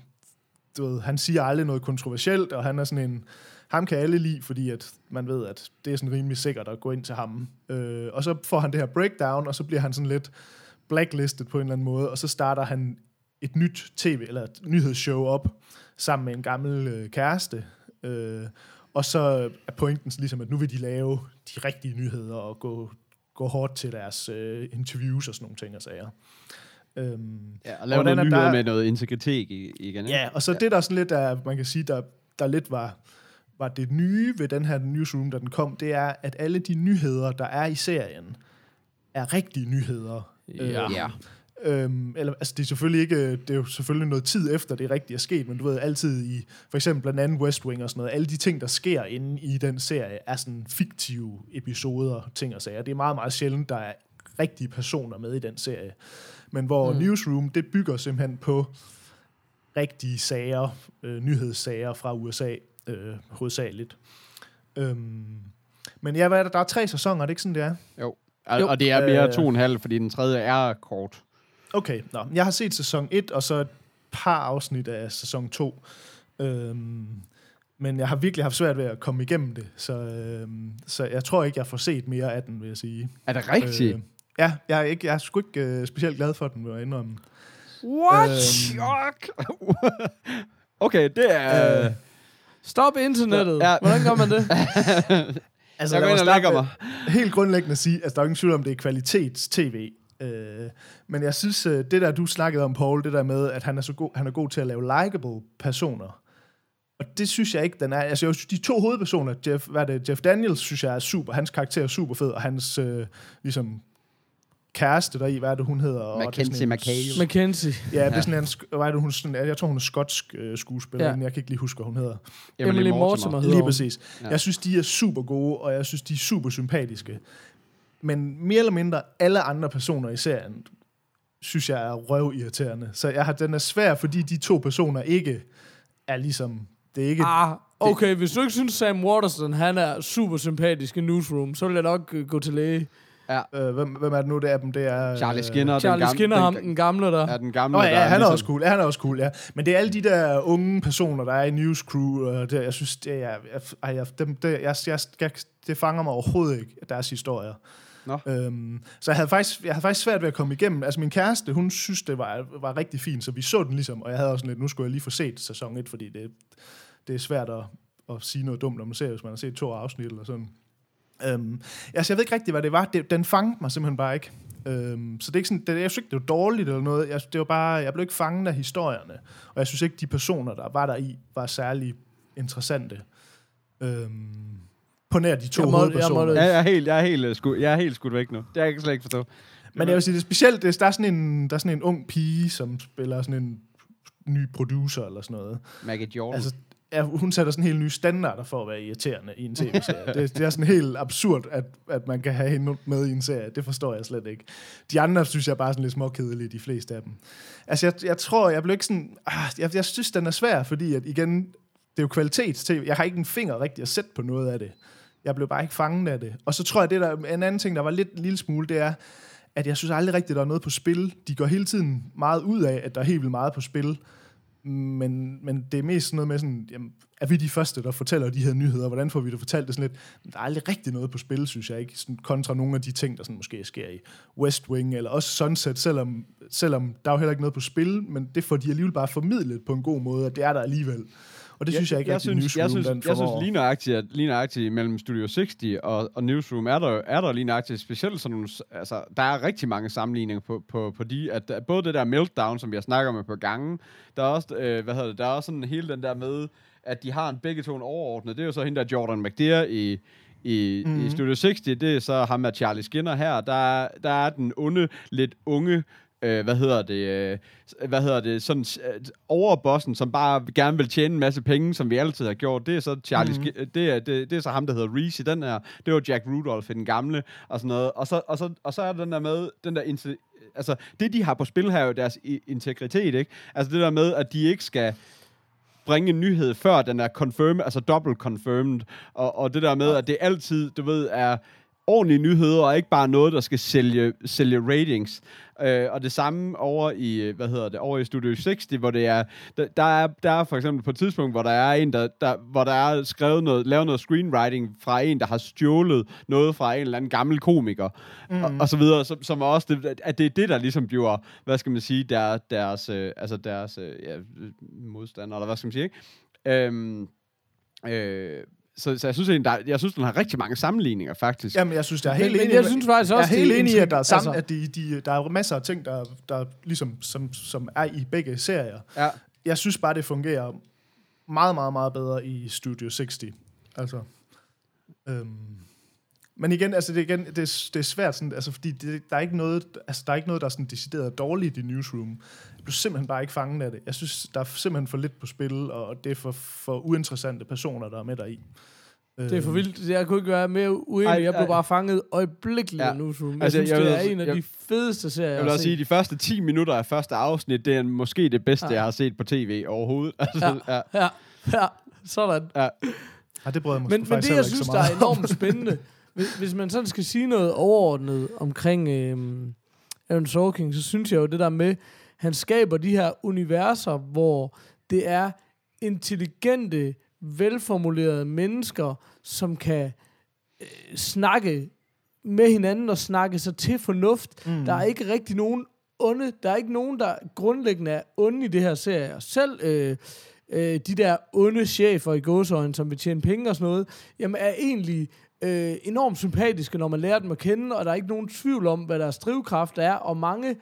du ved, han siger aldrig noget kontroversielt, og han er sådan en, ham kan alle lide, fordi at man ved, at det er sådan rimelig sikkert at gå ind til ham. Øh, og så får han det her breakdown, og så bliver han sådan lidt blacklistet på en eller anden måde, og så starter han et nyt tv, eller et nyhedsshow op, sammen med en gammel øh, kæreste. Øh, og så er pointen sådan ligesom, at nu vil de lave de rigtige nyheder og gå, gå hårdt til deres øh, interviews og sådan nogle ting og sager. Øhm, Ja, og lave er nyheder der- med noget integritet i- igen. ikke? Ja, og så ja. det der sådan lidt, der, man kan sige, der, der lidt var, var det nye ved den her newsroom, da den kom, det er, at alle de nyheder, der er i serien, er rigtige nyheder. Ja. ja. Øhm, eller, altså, det er selvfølgelig ikke, det er jo selvfølgelig noget tid efter, det rigtige er sket, men du ved, altid i, for eksempel blandt andet West Wing og sådan noget, alle de ting, der sker inde i den serie, er sådan fiktive episoder, ting og sager. Det er meget, meget sjældent, der er rigtige personer med i den serie. Men hvor mm. Newsroom, det bygger simpelthen på rigtige sager, øh, nyhedssager fra USA, øh, hovedsageligt. Øhm, men ja, hvad er der? Der er tre sæsoner, er det ikke sådan, det er? Jo. Og, Jo, og det er mere øh, to og en halv, fordi den tredje er kort. Okay, nå. Jeg har set sæson 1, og så et par afsnit af sæson 2. Øhm, men jeg har virkelig haft svært ved at komme igennem det, så, øhm, så jeg tror ikke, jeg får set mere af den, vil jeg sige. Er det rigtigt? Øh, ja, jeg er, ikke, jeg er sgu ikke øh, specielt glad for den, vil jeg indrømme. What? Øhm. [laughs] okay, det er... Øh, Stop internettet. Ja. Hvordan gør man det? [laughs] Altså, jeg går ind og mig lægger mig. Helt grundlæggende at sige, altså der er ingen tvivl om, det er kvalitets-tv. Øh, men jeg synes, øh, det der, du snakkede om, Paul, det der med, at han er, så god, han er god til at lave likable personer. Og det synes jeg ikke, den er. Altså, jeg synes, de to hovedpersoner, Jeff, hvad er det, Jeff Daniels, synes jeg er super. Hans karakter er super fed, og hans øh, ligesom, kæreste deri, hvad er det, hun hedder? Er Mackenzie McHale. Mackenzie. Ja, det er sådan en, hvad er det, hun, sådan, jeg tror, hun er skotsk øh, skuespiller, Ja. men jeg kan ikke lige huske, hvad hun hedder. Emily Mortimer hedder Lige præcis. Ja. Jeg synes, de er super gode, og jeg synes, de er super sympatiske. Men mere eller mindre alle andre personer i serien, synes jeg er røvirriterende. Så jeg har, den er svær, fordi de to personer ikke er ligesom... Det er ikke... Ah, okay, hvis du ikke synes, Sam Waterston, han er super sympatisk i Newsroom, så vil jeg nok øh, gå til læge. Øh, hvem, hvem er det nu, det er dem? Det er... Charlie øh, Skinner. Charlie den gamle, Skinner, ham, den, gamle der. er den gamle, Nå der ja, han er ligesom- også cool. Ja, han er også cool, ja. Men det er alle de der unge personer, der er i News Crew, og det, jeg synes, det er... Jeg, jeg, dem, det, jeg, jeg, jeg, det fanger mig overhovedet ikke, deres historier. Nå. Øhm, så jeg havde, faktisk, jeg havde faktisk svært ved at komme igennem. Altså min kæreste, hun synes, det var, var rigtig fint, så vi så den ligesom, og jeg havde også sådan lidt, nu skulle jeg lige få set sæson 1, fordi det, det er svært at, at sige noget dumt, når man ser, hvis man har set to afsnit eller sådan. Øhm, altså, jeg ved ikke rigtig, hvad det var. Det, den fangede mig simpelthen bare ikke. Øhm, så det er ikke sådan, det, jeg synes ikke, det var dårligt eller noget. Jeg, det var bare, jeg blev ikke fanget af historierne. Og jeg synes ikke, de personer, der var der i, var særlig interessante. Øhm, på nær de to Jeg må- jeg hovedpersoner. må- Ja, jeg er helt, jeg er helt, øh, sku, jeg er helt skudt væk nu. Det er jeg kan slet ikke forstå. Men jeg vil sige, det er specielt, det er, der, er sådan en, der er sådan en ung pige, som spiller sådan en ny producer eller sådan noget. Maggie Jordan. Altså, ja, hun sætter sådan helt nye standarder for at være irriterende i en tv-serie. det, det er sådan helt absurd, at, at man kan have hende med i en serie. Det forstår jeg slet ikke. De andre synes jeg bare er sådan lidt småkedelige, de fleste af dem. Altså, jeg, jeg tror, jeg blev ikke sådan... Ah, jeg, jeg synes, den er svær, fordi at igen, det er jo kvalitets-tv. Jeg har ikke en finger rigtig at sætte på noget af det. Jeg blev bare ikke fanget af det. Og så tror jeg, det der, en anden ting, der var lidt en lille smule, det er, at jeg synes aldrig rigtigt, der er noget på spil. De går hele tiden meget ud af, at der er helt vildt meget på spil. Men, men det er mest sådan noget med sådan, jamen, er vi de første, der fortæller de her nyheder? Hvordan får vi det fortalt? Det sådan lidt, der er aldrig rigtig noget på spil, synes jeg ikke, sådan kontra nogle af de ting, der sådan måske sker i West Wing, eller også Sunset, selvom, selvom der er jo heller ikke noget på spil, men det får de alligevel bare formidlet på en god måde, og det er der alligevel. Og det synes jeg ikke jeg rigtig, synes, jeg Newsroom, synes, den jeg synes lige nøjagtigt, at lige nøjagtigt mellem Studio 60 og, og Newsroom er der, er der lige nøjagtigt specielt sådan nogle, altså, der er rigtig mange sammenligninger på, på, på de, at der- både det der meltdown, som jeg snakker med på gangen, der er også, øh, hvad hedder det, der er også sådan hele den der med, at de har en begge to en overordnet, det er jo så hende der Jordan McDear i, i, mm-hmm. Mhm. i Studio 60, det er så ham med Charlie Skinner her, der, er- der er den onde, lidt unge, øh, hvad hedder det, øh, hvad hedder det, sådan øh, overbossen, som bare gerne vil tjene en masse penge, som vi altid har gjort, det er så Charlie, mm-hmm. det, er, det, det er så ham, der hedder Reese i den her, det var Jack Rudolph i den gamle, og sådan noget, og så, og så, og så er den der med, den der, inte- altså, det de har på spil her er jo deres i- integritet, ikke? Altså det der med, at de ikke skal bringe en nyhed, før den er confirmed, altså double confirmed, og, og det der med, at det altid, du ved, er ordentlige nyheder, og ikke bare noget, der skal sælge, sælge ratings. Øh, og det samme over i, hvad hedder det, over i Studio 60, hvor det er, der, der er, der er for eksempel på et tidspunkt, hvor der er en, der, der, hvor der er skrevet noget, lavet noget screenwriting fra en, der har stjålet noget fra en eller anden gammel komiker, mm. og, og så videre, som, som er også, det, at det er det, der ligesom bliver, hvad skal man sige, der, deres, øh, altså deres øh, ja, modstander, eller hvad skal man sige, ikke? Øhm, øh, så, så jeg synes egentlig, der, jeg synes, den har rigtig mange sammenligninger, faktisk. Jamen, jeg synes, jeg er helt Men- men enig. jeg synes faktisk også, jeg er helt enig i, at der er, sammen, altså- at de, de, der er masser af ting, der, der ligesom, som, som er i begge serier. Ja. Jeg synes bare, det fungerer meget, meget, meget bedre i Studio 60. Altså, øhm, men igen, altså det, er igen det, er, det er svært, sådan, altså, fordi det, der, er ikke noget, altså, der er ikke noget, der er sådan decideret dårligt i Newsroom. Jeg bliver simpelthen bare ikke fanget af det. Jeg synes, der er simpelthen for lidt på spil, og det er for, for uinteressante personer, der er med der i. Det er for vildt. Jeg kunne ikke være mere uenig. Ej, jeg blev bare fanget øjeblikkeligt Ja. ja. nu. Jeg Altså, synes, jeg vil det er også- en af jeg- de fedeste serier, Jeg jeg vil også sige, at de første 10 minutter af første afsnit, det er måske det bedste, Ja. jeg har set på tv overhovedet. [laughs] Altså, ja. Ja, ja, sådan. Ja. Ja, det bryder jeg mig Men, men det, jeg synes, der er enormt spændende, [laughs] hvis, hvis man sådan skal sige noget overordnet omkring øhm, Aaron Sorkin, så synes jeg jo det der med, han skaber de her universer, hvor det er intelligente, velformulerede mennesker, som kan øh, snakke med hinanden og snakke sig til fornuft. Mm. Der er ikke rigtig nogen onde, der er ikke nogen, der grundlæggende er onde i det her serie. Selv øh, øh, de der onde chefer i gåsøjne, som vil tjene penge og sådan noget, jamen er egentlig øh, enormt sympatiske, når man lærer dem at kende, og der er ikke nogen tvivl om, hvad deres drivkraft er, og mange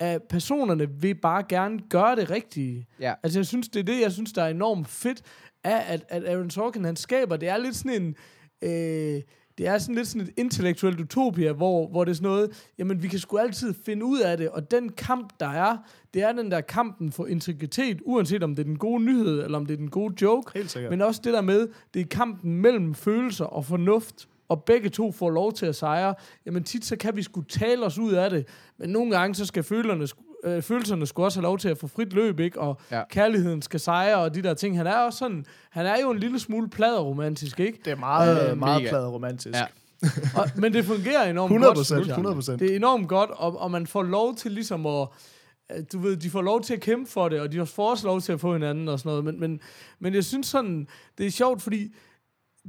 af personerne vil bare gerne gøre det rigtige. Ja. Altså jeg synes, det er det, jeg synes, der er enormt fedt, er, at, at Aaron Sorkin, han skaber, det er lidt sådan en... Øh, det er sådan lidt sådan et intellektuelt utopia, hvor, hvor det er sådan noget, jamen vi kan sgu altid finde ud af det, og den kamp, der er, det er den der kampen for integritet, uanset om det er den gode nyhed, eller om det er den gode joke, Helt sikkert. men også det der med, det er kampen mellem følelser og fornuft, og begge to får lov til at sejre, jamen tit så kan vi sgu tale os ud af det, men nogle gange så skal følelserne, øh, følelserne skulle også have lov til at få frit løb, ikke? og Ja. kærligheden skal sejre, og de der ting. Han er også sådan, han er jo en lille smule pladerromantisk, ikke? Det er meget, Øh, øh, meget mega. plade romantisk. Ja. Og, men det fungerer enormt 100 godt. procent. synes jeg. 100 procent. Det er enormt godt, og, og man får lov til ligesom at... øh, Du ved, de får lov til at kæmpe for det, og de får også lov til at få hinanden og sådan noget. Men, men, men jeg synes sådan, det er sjovt, fordi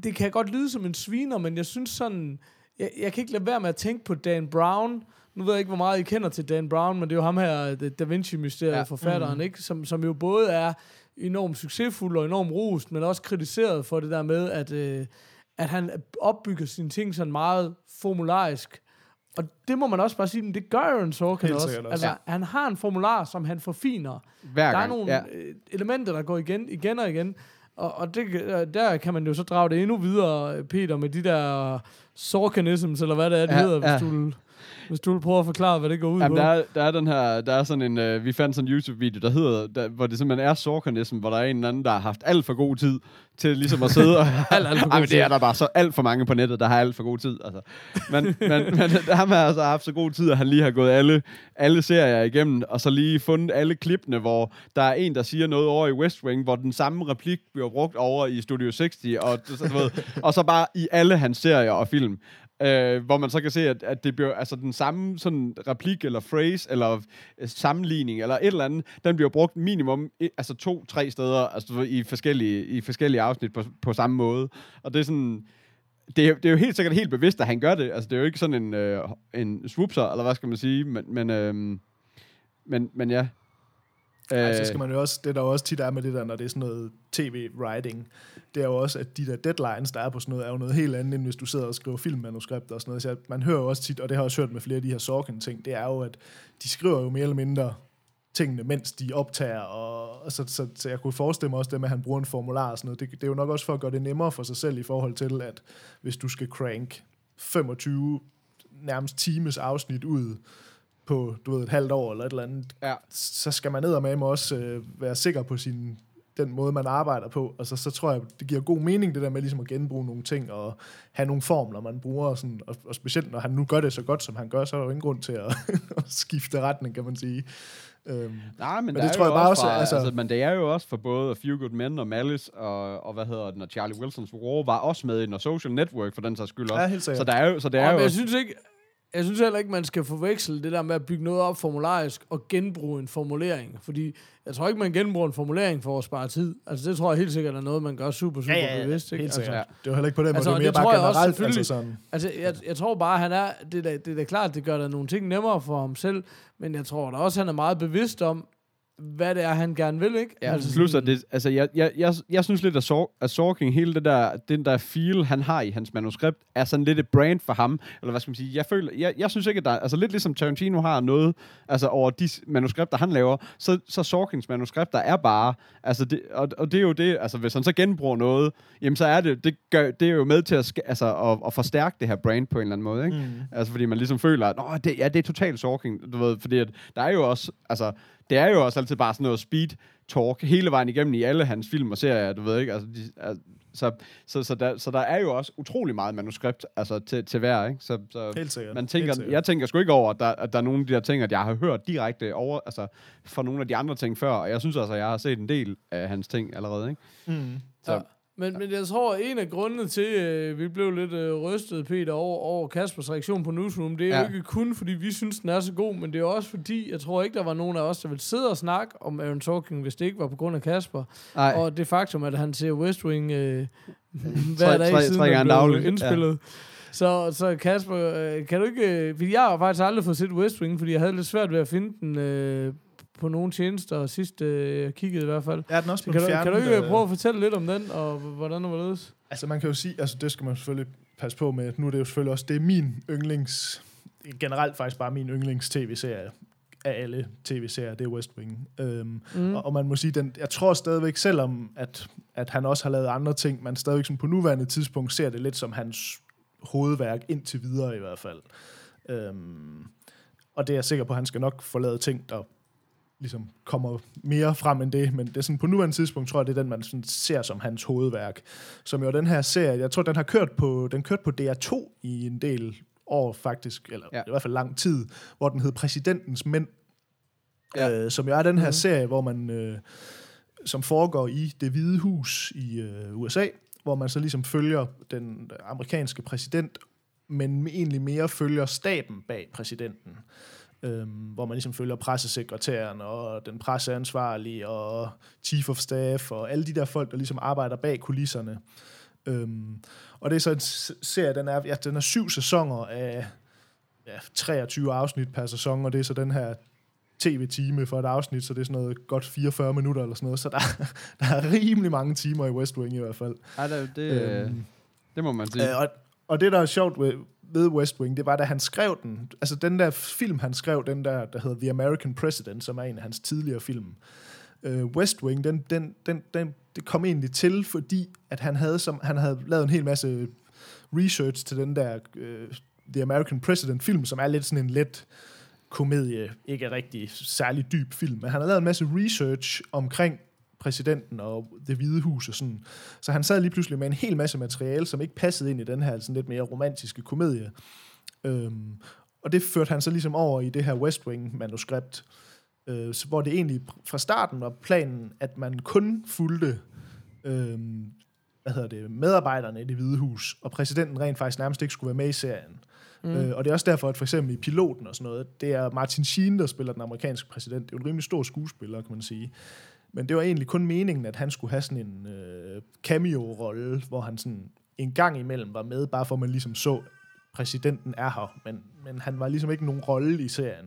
det kan godt lyde som en sviner, men jeg synes sådan, jeg, jeg kan ikke lade være med at tænke på Dan Brown. Nu ved jeg ikke, hvor meget I kender til Dan Brown, men det er jo ham her, Da- Vinci-mysteriet, Ja. forfatteren, mm. ikke? Som, som jo både er enormt succesfuld og enormt rost, men også kritiseret for det der med, at, øh, at han opbygger sine ting sådan meget formularisk. Og det må man også bare sige, men det gør Aaron Sorkin Helt også. også. Altså, Ja. han har en formular, som han forfiner. Hver Der er gang. nogle ja. ja. elementer, der går igen, igen og igen. Og, og det, øh, der kan man jo så drage det endnu videre, øh, Peter, med de der Sorkinisms, eller hvad det er, det Ja, hedder, hvis, ja. du vil, hvis du vil prøve at forklare, hvad det går ud Jamen, på. der, er, der er den her, der er sådan en, øh, vi fandt sådan en YouTube-video, der hedder, der, hvor det simpelthen er Sorkanism, hvor der er en eller anden, der har haft alt for god tid til ligesom at sidde og... [laughs] Alt, alt for god Ej, men det er der bare så alt for mange på nettet, der har alt for god tid. Altså. Men, [laughs] men, men ham har altså haft så god tid, at han lige har gået alle, alle serier igennem, og så lige fundet alle klippene, hvor der er en, der siger noget over i West Wing, hvor den samme replik bliver brugt over i Studio 60, og, så, du ved, og så bare i alle hans serier og film. Øh, hvor man så kan se, at, at det bliver altså den samme sådan replik, eller phrase, eller øh, sammenligning, eller et eller andet, den bliver brugt minimum et, altså to-tre steder altså, i, forskellige, i forskellige afsnit på, på samme måde. Og det er sådan... Det er, det er jo helt sikkert helt bevidst, at han gør det. Altså, det er jo ikke sådan en, øh, en swoopser, eller hvad skal man sige, men, men, øh, men, men ja. Øh, så Øh, skal man jo også, det der jo også tit er med det der, når det er sådan noget tv-writing, det er jo også, at de der deadlines, der er på sådan noget, er jo noget helt andet, end hvis du sidder og skriver filmmanuskripter og sådan noget. Så man hører jo også tit, og det har jeg også hørt med flere af de her Sorkin-ting, det er jo, at de skriver jo mere eller mindre tingene, mens de optager, og, og så, så, så, jeg kunne forestille mig også det med, at han bruger en formular og sådan noget. Det, det er jo nok også for at gøre det nemmere for sig selv i forhold til, at hvis du skal crank 25 nærmest times afsnit ud på, du ved, et halvt år eller et eller andet, ja. så skal man ned med også øh, være sikker på sin den måde, man arbejder på. Altså, så tror jeg, det giver god mening, det der med ligesom at genbruge nogle ting, og have nogle formler, man bruger, og, sådan, og, og specielt når han nu gør det så godt, som han gør, så er der jo ingen grund til at, [laughs] at skifte retning, kan man sige. Øhm, Nej, men, Men det tror jeg bare også, fra, altså- altså, men det er jo også for både A Few Good Men og Malice og, og hvad hedder den, og Charlie Wilsons War var også med i den, og Social Network for den sags skyld også. Ja, helt sikkert. så der er jo, så det er jo men jeg synes ikke, jeg synes heller ikke, man skal forveksle det der med at bygge noget op formularisk og genbruge en formulering. Fordi jeg tror ikke, man genbruger en formulering for at spare tid. Altså det tror jeg helt sikkert er noget, man gør super, super bevidst. Ikke? helt Altså, sikkert. ja. Det var heller ikke på den måde, Altså, det var mere det tror bare jeg også generelt. selvfølgelig. altså sådan, Altså, jeg, jeg tror bare, han er... Det er, da, det er da klart, det gør der nogle ting nemmere for ham selv, men jeg tror da også, han er meget bevidst om, hvad det er, han gerne vil, ikke? Ja, altså, plus at det, altså jeg, jeg, jeg, jeg synes lidt, at, Sor- at Sorking, hele det der, den der feel, han har i hans manuskript, er sådan lidt et brand for ham. Eller hvad skal man sige? Jeg, føler, jeg, jeg synes ikke, at der, altså lidt ligesom Tarantino har noget, altså over de manuskripter, han laver, så, så Sorkins manuskripter er bare, altså det, og, og det er jo det, altså hvis han så genbruger noget, jamen så er det, det, gør, det er jo med til at, altså, at, at forstærke det her brand på en eller anden måde, ikke? Mm. Altså fordi man ligesom føler, at Nå, det, ja, det er totalt Sorking, du ved, fordi at der er jo også, altså, det er jo også altid bare sådan noget speed talk hele vejen igennem i alle hans film og serier, du ved ikke, altså, de, altså så, så, så, der, så der er jo også utrolig meget manuskript altså, til, til hver, ikke? Så, så Helt sikkert. man Helt tænker, sikkert. jeg tænker sgu ikke over, at der, at der er nogle af de der ting, at jeg har hørt direkte over, altså fra nogle af de andre ting før, og jeg synes altså, at jeg har set en del af hans ting allerede, ikke? Mm. Så, Ja. Men, men jeg tror, at en af grundene til, at vi blev lidt øh, rystet, Peter, over, over Kaspers reaktion på Newsroom, det er ja. Ja. jo ikke kun, fordi vi synes, den er så god, men det er også fordi, jeg tror ikke, der var nogen af os, der ville sidde og snakke om Aaron Sorkin, hvis det ikke var på grund af Kasper. nej, Og det faktum, at han ser West Wing øh, [laughs] hver dag tre- siden tre gange dagligt, indspillet. Så, så Kasper, øh, kan du ikke... Øh, fordi jeg har faktisk aldrig fået set West Wing, fordi jeg havde lidt svært ved at finde den øh, på nogle tjenester, sidst øh, jeg kiggede i hvert fald. Ja, den også Så blevet kan, du, kan du ikke øh, prøve at fortælle lidt om den, og hvordan og hvorledes? Altså man kan jo sige, altså det skal man selvfølgelig passe på med. Nu er det jo selvfølgelig også, det er min yndlings, generelt faktisk bare min yndlings tv-serie af alle tv-serier, det er West Wing. Øhm, mm. og, og man må sige, den, jeg tror stadigvæk, selvom at, at han også har lavet andre ting, man stadigvæk som på nuværende tidspunkt ser det lidt som hans hovedværk indtil videre i hvert fald. Øhm, og det er jeg sikker på, at han skal nok få lavet ting, der ligesom kommer mere frem end det, men det er sådan, på nuværende tidspunkt tror jeg, det er den, man sådan ser som hans hovedværk. Som jo den her serie, jeg tror, den har kørt på, den kørte på DR2 i en del år faktisk, eller ja. I hvert fald lang tid, hvor den hed Præsidentens Mænd, Ja. øh, som jo er den her mm. serie, hvor man, øh, som foregår i det hvide hus i øh, USA, hvor man så ligesom følger den amerikanske præsident, men egentlig mere følger staben bag præsidenten. Øhm, hvor man ligesom følger pressesekretæren og den presseansvarlige og chief of staff og alle de der folk, der ligesom arbejder bag kulisserne. Øhm, og det er så en serie, den er, ja, den er syv sæsoner af ja, 23 afsnit per sæson, og det er så den her tv-time for et afsnit, så det er sådan noget godt 44 minutter eller sådan noget, så der, [laughs] der er rimelig mange timer i West Wing i hvert fald. Ej, det, det, Øhm, det må man sige. Øh, og, og det, der er sjovt ved, ved West Wing, det var, da han skrev den, altså den der film, han skrev, den der, der hedder The American President, som er en af hans tidligere film. Øh, West Wing, den, den, den, den, det kom egentlig til, fordi at han havde, som, han havde lavet en hel masse research til den der øh, The American President film, som er lidt sådan en let komedie, ikke rigtig særlig dyb film, men han har lavet en masse research omkring præsidenten og det hvide hus og sådan. Så han sad lige pludselig med en hel masse materiale, som ikke passede ind i den her sådan lidt mere romantiske komedie. Øhm, og det førte han så ligesom over i det her West Wing-manuskript, øh, så hvor det egentlig fra starten var planen, at man kun fulgte øhm, hvad hedder det, medarbejderne i det hvide hus, og præsidenten rent faktisk nærmest ikke skulle være med i serien. Mm. Øh, og det er også derfor, at for eksempel i piloten og sådan noget, det er Martin Sheen, der spiller den amerikanske præsident. Det er jo en rimelig stor skuespiller, kan man sige. Men det var egentlig kun meningen, at han skulle have sådan en øh, cameo-rolle, hvor han sådan en gang imellem var med, bare for at man ligesom så, præsidenten er her, men, men han var ligesom ikke nogen rolle i serien.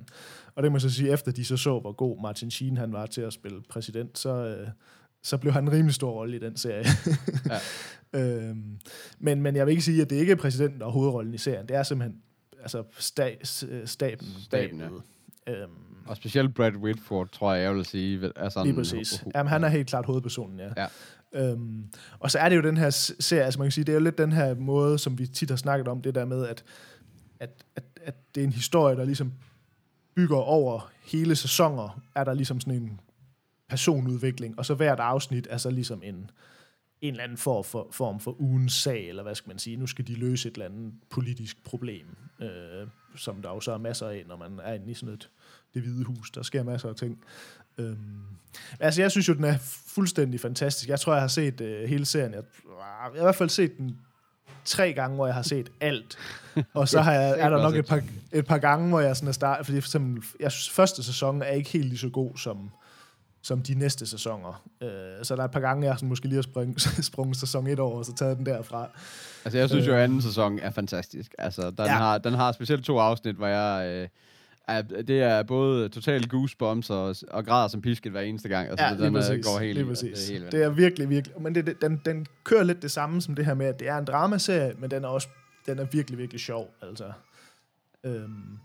Og det må så sige, efter de så så, hvor god Martin Sheen han var til at spille præsident, så, øh, så blev han en rimelig stor rolle i den serie. ja. [laughs] øhm, men, men jeg vil ikke sige, at det ikke er præsidenten, er hovedrollen i serien. Det er simpelthen altså sta- s- staben, Staben, bagved. Øhm, Og specielt Brad Whitford, tror jeg, jeg vil sige. Er sådan, Lige præcis. Jamen, han er helt klart hovedpersonen, ja. Ja. Øhm, og så er det jo den her serie, altså man kan sige, det er jo lidt den her måde, som vi tit har snakket om, det der med, at, at, at, at det er en historie, der ligesom bygger over hele sæsoner, er der ligesom sådan en personudvikling, og så hvert afsnit er så ligesom en, en eller anden form for, form for ugens sag, eller hvad skal man sige, nu skal de løse et eller andet politisk problem, øh, som der jo så er masser af, når man er inde i sådan et det hvide hus. Der sker masser af ting. Øhm, altså, jeg synes jo, den er fuldstændig fantastisk. Jeg tror, jeg har set øh, hele serien. Jeg, jeg har i hvert fald set den tre gange, hvor jeg har set alt. [laughs] Og så har jeg, er der nok et par, et par gange, hvor jeg sådan er startet, fordi for eksempel, jeg synes, første sæson er ikke helt lige så god som, som de næste sæsoner. Øh, så der er et par gange, jeg sådan måske lige har sprung, [laughs] sprunget sæson 1 over, og så taget den derfra. Altså, jeg synes jo, Øh. at anden sæson er fantastisk. Altså, den, Ja. har, den har specielt to afsnit, hvor jeg... Øh, det er både total goosebumps og, og græder som pisket hver eneste gang. Altså, Ja, den øh, præcis. går helt lige præcis. Det er, helt det er virkelig, virkelig. Men det, det, den, den kører lidt det samme som det her med, at det er en dramaserie, men den er også den er virkelig, virkelig sjov. Altså. Øhm,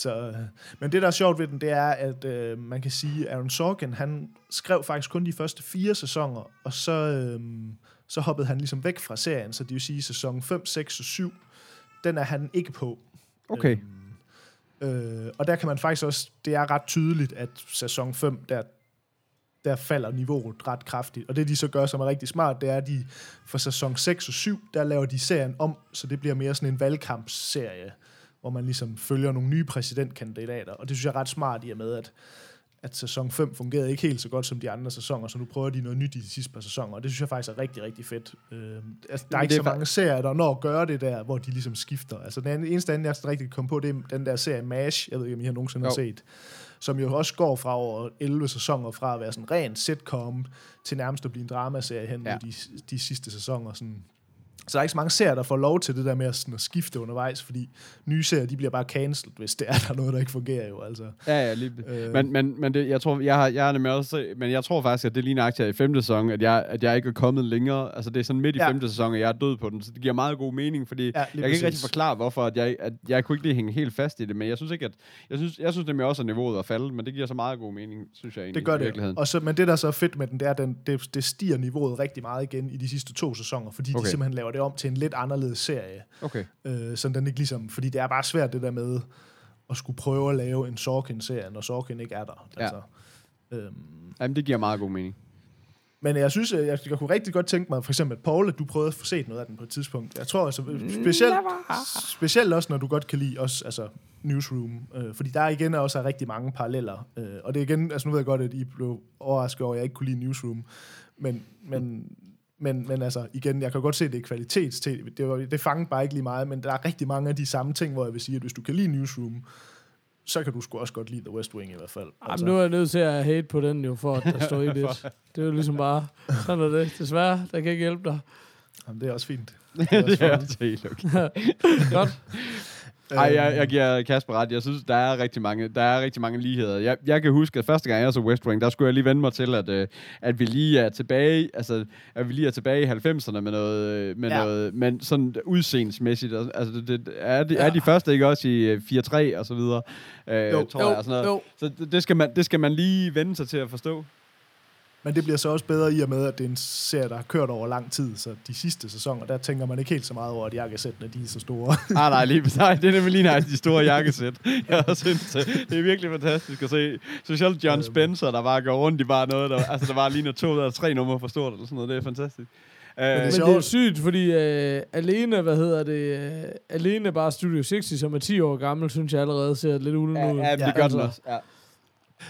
så, øh, men det, der er sjovt ved den, det er, at øh, man kan sige, at Aaron Sorkin, han skrev faktisk kun de første fire sæsoner, og så, øh, så hoppede han ligesom væk fra serien, så det vil sige, sæson 5, 6 og 7, den er han ikke på. Okay. Øhm, øh, og der kan man faktisk også, det er ret tydeligt, at sæson 5, der, der falder niveauet ret kraftigt. Og det de så gør, som er rigtig smart, det er, at de for sæson 6 og 7, der laver de serien om, så det bliver mere sådan en valgkampsserie, hvor man ligesom følger nogle nye præsidentkandidater. Og det synes jeg er ret smart i og med, at at sæson 5 fungerede ikke helt så godt som de andre sæsoner, så nu prøver de noget nyt i de sidste par sæsoner, og det synes jeg faktisk er rigtig, rigtig fedt. Øh, altså, der er ikke er så mange serier, der når at gøre det der, hvor de ligesom skifter. Altså den eneste anden, jeg sådan rigtig kom på, det er den der serie MASH, jeg ved ikke, om I har nogensinde har Jo. set, som jo også går fra over 11 sæsoner fra at være sådan ren sitcom til nærmest at blive en dramaserie hen Ja. ja. de, de sidste sæsoner. Sådan. Så der er ikke så mange serier, der får lov til det der med at, sådan, at skifte undervejs, fordi nye serier, de bliver bare cancelled, hvis det er [laughs] der er noget, der ikke fungerer jo. Altså. Ja, ja, lige. Øh. Men, men, men det, jeg tror, jeg har, jeg har nemlig også, men jeg tror faktisk, at det er lige nøjagtigt i femte sæson, at jeg, at jeg ikke er kommet længere. Altså, det er sådan midt i Ja. femte sæson, og jeg er død på den, så det giver meget god mening, fordi Ja, jeg kan ikke rigtig præcis. forklare, hvorfor at jeg, at jeg kunne ikke lige hænge helt fast i det, men jeg synes ikke, at, jeg synes, jeg synes nemlig også, at niveauet er faldet, men det giver så meget god mening, synes jeg egentlig, Det gør i det. virkeligheden. Og så, men det, der så er fedt med den, det er, at den, det, det stiger niveauet rigtig meget igen i de sidste to sæsoner, fordi. Okay. de simpelthen laver det om til en lidt anderledes serie. Okay. Øh, så den ikke ligesom, fordi det er bare svært det der med at skulle prøve at lave en Sorkin-serie, når Sorkin ikke er der. Ja. Altså, øhm, Jamen, det giver meget god mening. men jeg synes, jeg, jeg kunne rigtig godt tænke mig, for eksempel, Paul, at du prøvede at få set noget af den på et tidspunkt. Jeg tror altså, specielt, specielt også, når du godt kan lide også, altså, Newsroom, øh, fordi der igen også er rigtig mange paralleller. Øh, og det er igen, altså nu ved jeg godt, at I blev overrasket over, at jeg ikke kunne lide Newsroom, men, men, men, men altså igen, jeg kan godt se, at det er kvalitets det, var, det fangede bare ikke lige meget, men der er rigtig mange af de samme ting, hvor jeg vil sige, at hvis du kan lide Newsroom, så kan du sgu også godt lide The West Wing i hvert fald. Altså, Jamen, nu er jeg nødt til at hate på den jo, for at der [laughs] står i lidt. Det er jo ligesom bare, sådan er det. Desværre, der kan ikke hjælpe dig. Jamen, det er også fint. [laughs] det er også helt okay. [laughs] Godt. Ej, jeg, jeg giver Kasper ret. Jeg synes, der er rigtig mange, der er rigtig mange ligheder. Jeg, jeg kan huske, at første gang jeg så West Wing, der skulle jeg lige vende mig til, at, øh, at vi lige er tilbage, altså, at vi lige er tilbage i 90'erne med noget, øh, med Ja. ja. noget, men sådan udseendsmæssigt. Altså, det, det, er, de, er de første ikke også i øh, 4-3 og så videre? Øh, Jo. tror jeg, og sådan noget. jo. Så det, det, skal man, det skal man lige vende sig til at forstå. Men det bliver så også bedre i og med, at det er en serie, der har kørt over lang tid, så de sidste sæsoner, der tænker man ikke helt så meget over, at jakkesættene de er så store. [laughs] Ah, nej, lige, nej, det er nemlig lige nøjagtigt de store jakkesæt. Jeg øh, det er virkelig fantastisk at se. Specielt John Spencer, der bare går rundt i bare noget, der, altså der var lige to eller tre numre for stort, eller sådan noget. Det er fantastisk. Uh, det er Men det er sygt, fordi øh, alene, hvad hedder det, øh, alene bare Studio 60, som er 10 år gammel, synes jeg allerede ser lidt ulden ud. ja, det Ja, gør altså. den også. Ja.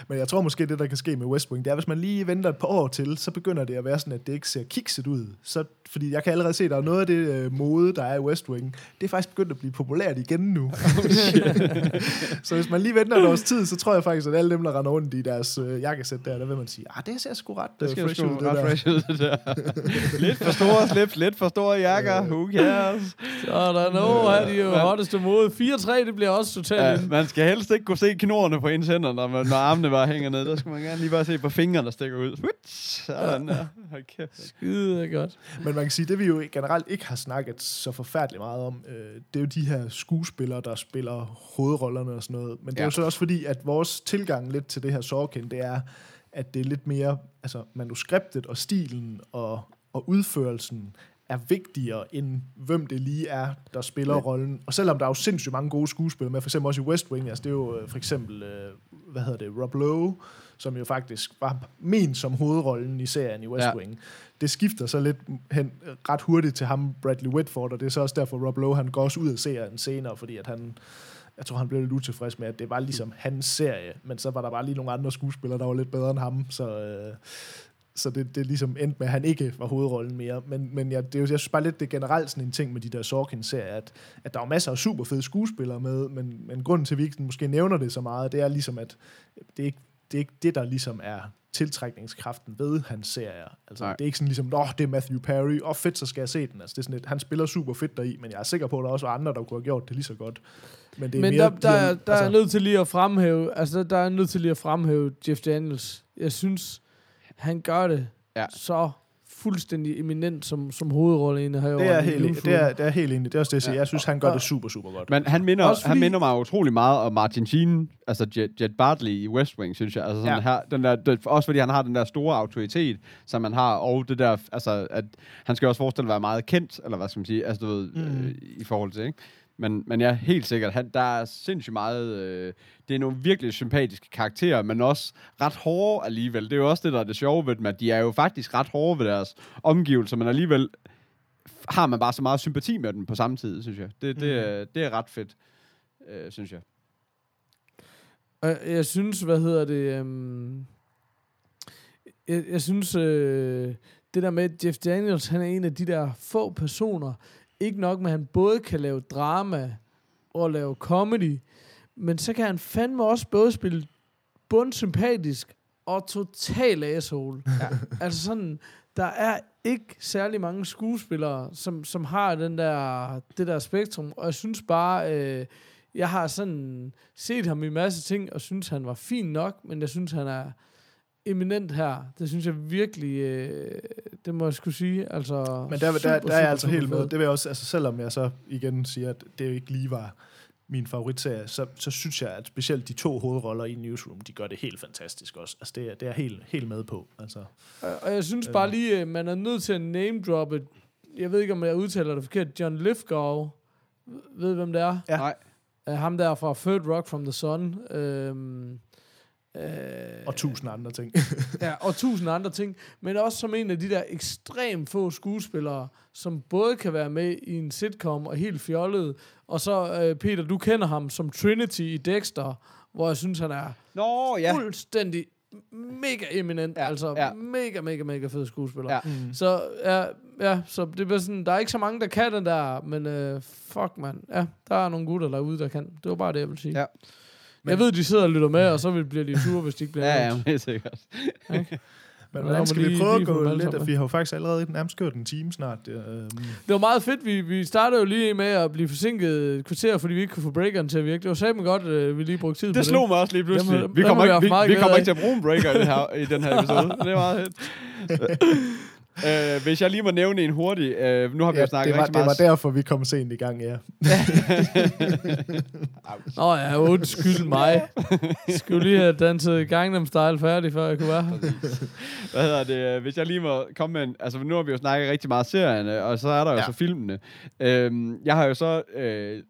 Men jeg tror måske, det der kan ske med West Wing, det er, hvis man lige venter et par år til, så begynder det at være sådan, at det ikke ser kikset ud. Så, fordi jeg kan allerede se, at der er noget af det øh, mode, der er i West Wing, det er faktisk begyndt at blive populært igen nu. [laughs] [laughs] så hvis man lige venter et års tid, så tror jeg faktisk, at alle dem, der render rundt i deres øh, jakkesæt der, der vil man sige, ah, det ser sgu ret Det øh, skal fresh ud, det ret der. fresh ud, det der. [laughs] lidt for store slips, lidt for store jakker. Who cares? Så er der no, her er de jo hotteste mode. 4-3, det bliver også totalt Ja, man skal helst ikke kunne se knorene på ens hænder, når, man, når armene bare hænger ned. Der skal man gerne lige bare se på fingrene, der stikker ud. Sådan der. Hold kæft. skide godt. Men man kan sige, det vi jo generelt ikke har snakket så forfærdeligt meget om, øh, det er jo de her skuespillere, der spiller hovedrollerne og sådan noget. Men det er Ja. jo så også fordi, at vores tilgang lidt til det her Sorkin, det er, at det er lidt mere, altså manuskriptet og stilen og, og udførelsen er vigtigere end hvem det lige er, der spiller Ja. rollen. Og selvom der er jo sindssygt mange gode skuespillere med, for eksempel også i West Wing, altså det er jo øh, for eksempel øh, hvad hedder det, Rob Lowe, som jo faktisk var ment som hovedrollen i serien i West Ja. Wing. Det skifter så lidt hen, ret hurtigt til ham, Bradley Whitford, og det er så også derfor, Rob Lowe, han går også ud af serien senere, fordi at han, jeg tror, han blev lidt utilfreds med, at det var ligesom hans serie, men så var der bare lige nogle andre skuespillere, der var lidt bedre end ham, så, øh, så det, det ligesom endte med, at han ikke var hovedrollen mere. Men, men ja, det er jo, jeg synes bare lidt, det er generelt sådan en ting med de der Sorkin-serier, at, at der er masser af super fede skuespillere med, men, men grunden til, at vi ikke måske nævner det så meget, det er ligesom, at det er ikke det, er ikke det der ligesom er tiltrækningskraften ved hans serier. Altså, Nej. det er ikke sådan ligesom, åh, det er Matthew Perry, åh, fedt, så skal jeg se den. Altså, det er sådan et, han spiller super fedt deri, men jeg er sikker på, at der også var andre, der kunne have gjort det lige så godt. Men det er Men mere, der, der, er- der altså, er nødt til lige at fremhæve, altså der, der er nødt til lige at fremhæve Jeff Daniels. Jeg synes, han gør det Ja. så fuldstændig eminent som, som hovedrolleindehaver. det er, i helt, det, er, det er helt enig. Det er også det, jeg siger. Jeg synes, han gør det super, super godt. Men han minder, Også han fordi- minder mig utrolig meget om Martin Sheen, altså Jet, Jet Bartley i West Wing, synes jeg. Altså sådan Ja. her, den der, det, også fordi han har den der store autoritet, som han har, og det der, altså, at han skal også forestille at være meget kendt, eller hvad skal man sige, altså du ved, mm. øh, i forhold til, ikke? Men, men ja, helt sikkert, han, der er sindssygt meget, øh, det er nogle virkelig sympatiske karakterer, men også ret hårde alligevel. Det er jo også det, der er det sjove ved dem, at de er jo faktisk ret hårde ved deres omgivelser, men alligevel har man bare så meget sympati med dem på samme tid, synes jeg. Det, det, Mm. er, det er ret fedt, øh, synes jeg. Jeg synes, hvad hedder det... Øhm, jeg, jeg synes, øh, det der med, Jeff Daniels, han er en af de der få personer, ikke nok med, at han både kan lave drama og lave comedy, men så kan han fandme også både spille bundsympatisk og total asshole. Ja. [laughs] altså sådan, der er ikke særlig mange skuespillere, som, som har den der, det der spektrum, og jeg synes bare, øh, jeg har sådan set ham i masse ting, og synes, han var fin nok, men jeg synes, han er eminent her. Det synes jeg virkelig, øh, det må jeg skulle sige. Altså, Men der, der, super, der, der er jeg altså helt med. fed. Det vil jeg også, altså selvom jeg så igen siger, at det ikke lige var min favoritserie, så, så synes jeg, at specielt de to hovedroller i Newsroom, de gør det helt fantastisk også. Altså det er, det er jeg helt, helt med på. Altså, Og- jeg synes bare Øh. lige, øh, man er nødt til at name-droppe, jeg ved ikke, om jeg udtaler det forkert, John Lithgow, ved hvem det er? Ja. Nej. Uh, ham der fra Third Rock from the Sun. Øhm, øh, og tusind andre ting. [laughs] Ja, og tusind andre ting. Men også som en af de der ekstremt få skuespillere, som både kan være med i en sitcom og helt fjollet. Og så, øh, Peter, du kender ham som Trinity i Dexter, hvor jeg synes, han er Nå, ja. fuldstændig mega eminent. Ja, altså ja. mega, mega, mega fed skuespiller. Ja. Mm. Så ja, ja, så det bliver sådan, der er ikke så mange, der kan den der, men øh, fuck man, ja, der er nogle gutter derude, der kan. Det var bare det, jeg vil sige. Ja. Men, jeg ved, de sidder og lytter med, og så vil- bliver de sure, hvis de ikke bliver Ja, ja, nævnt. helt sikkert. [laughs] Men Nå, hvordan skal vi lige- prøve at gå lidt, at vi har jo faktisk allerede nærmest kørt en time snart. Øh, Det var meget fedt. Vi, vi startede jo lige med at blive forsinket et kvarter, fordi vi ikke kunne få breakeren til at virke. Det var sammen godt, at vi lige brugte tid på Det slog mig også lige pludselig. Dem- vi kommer, vi ikke, vi, vi kommer ikke til at bruge en breaker i, det her, i den her [laughs] episode. Det er meget fedt. [laughs] Uh, hvis jeg lige må nævne en hurtig. Uh, nu har vi ja, jo snakket det, var, rigtig det var meget... derfor, vi kom sent i gang, ja. [laughs] Nå ja, undskyld mig. Skulle lige have danset Gangnam Style færdig, før jeg kunne være her. [laughs] Hvad hedder det? øh, Hvis jeg lige må komme med en... Altså, nu har vi jo snakket rigtig meget serierne, og så er der jo Ja. ja. så filmene. Øhm, jeg har jo så... Øh,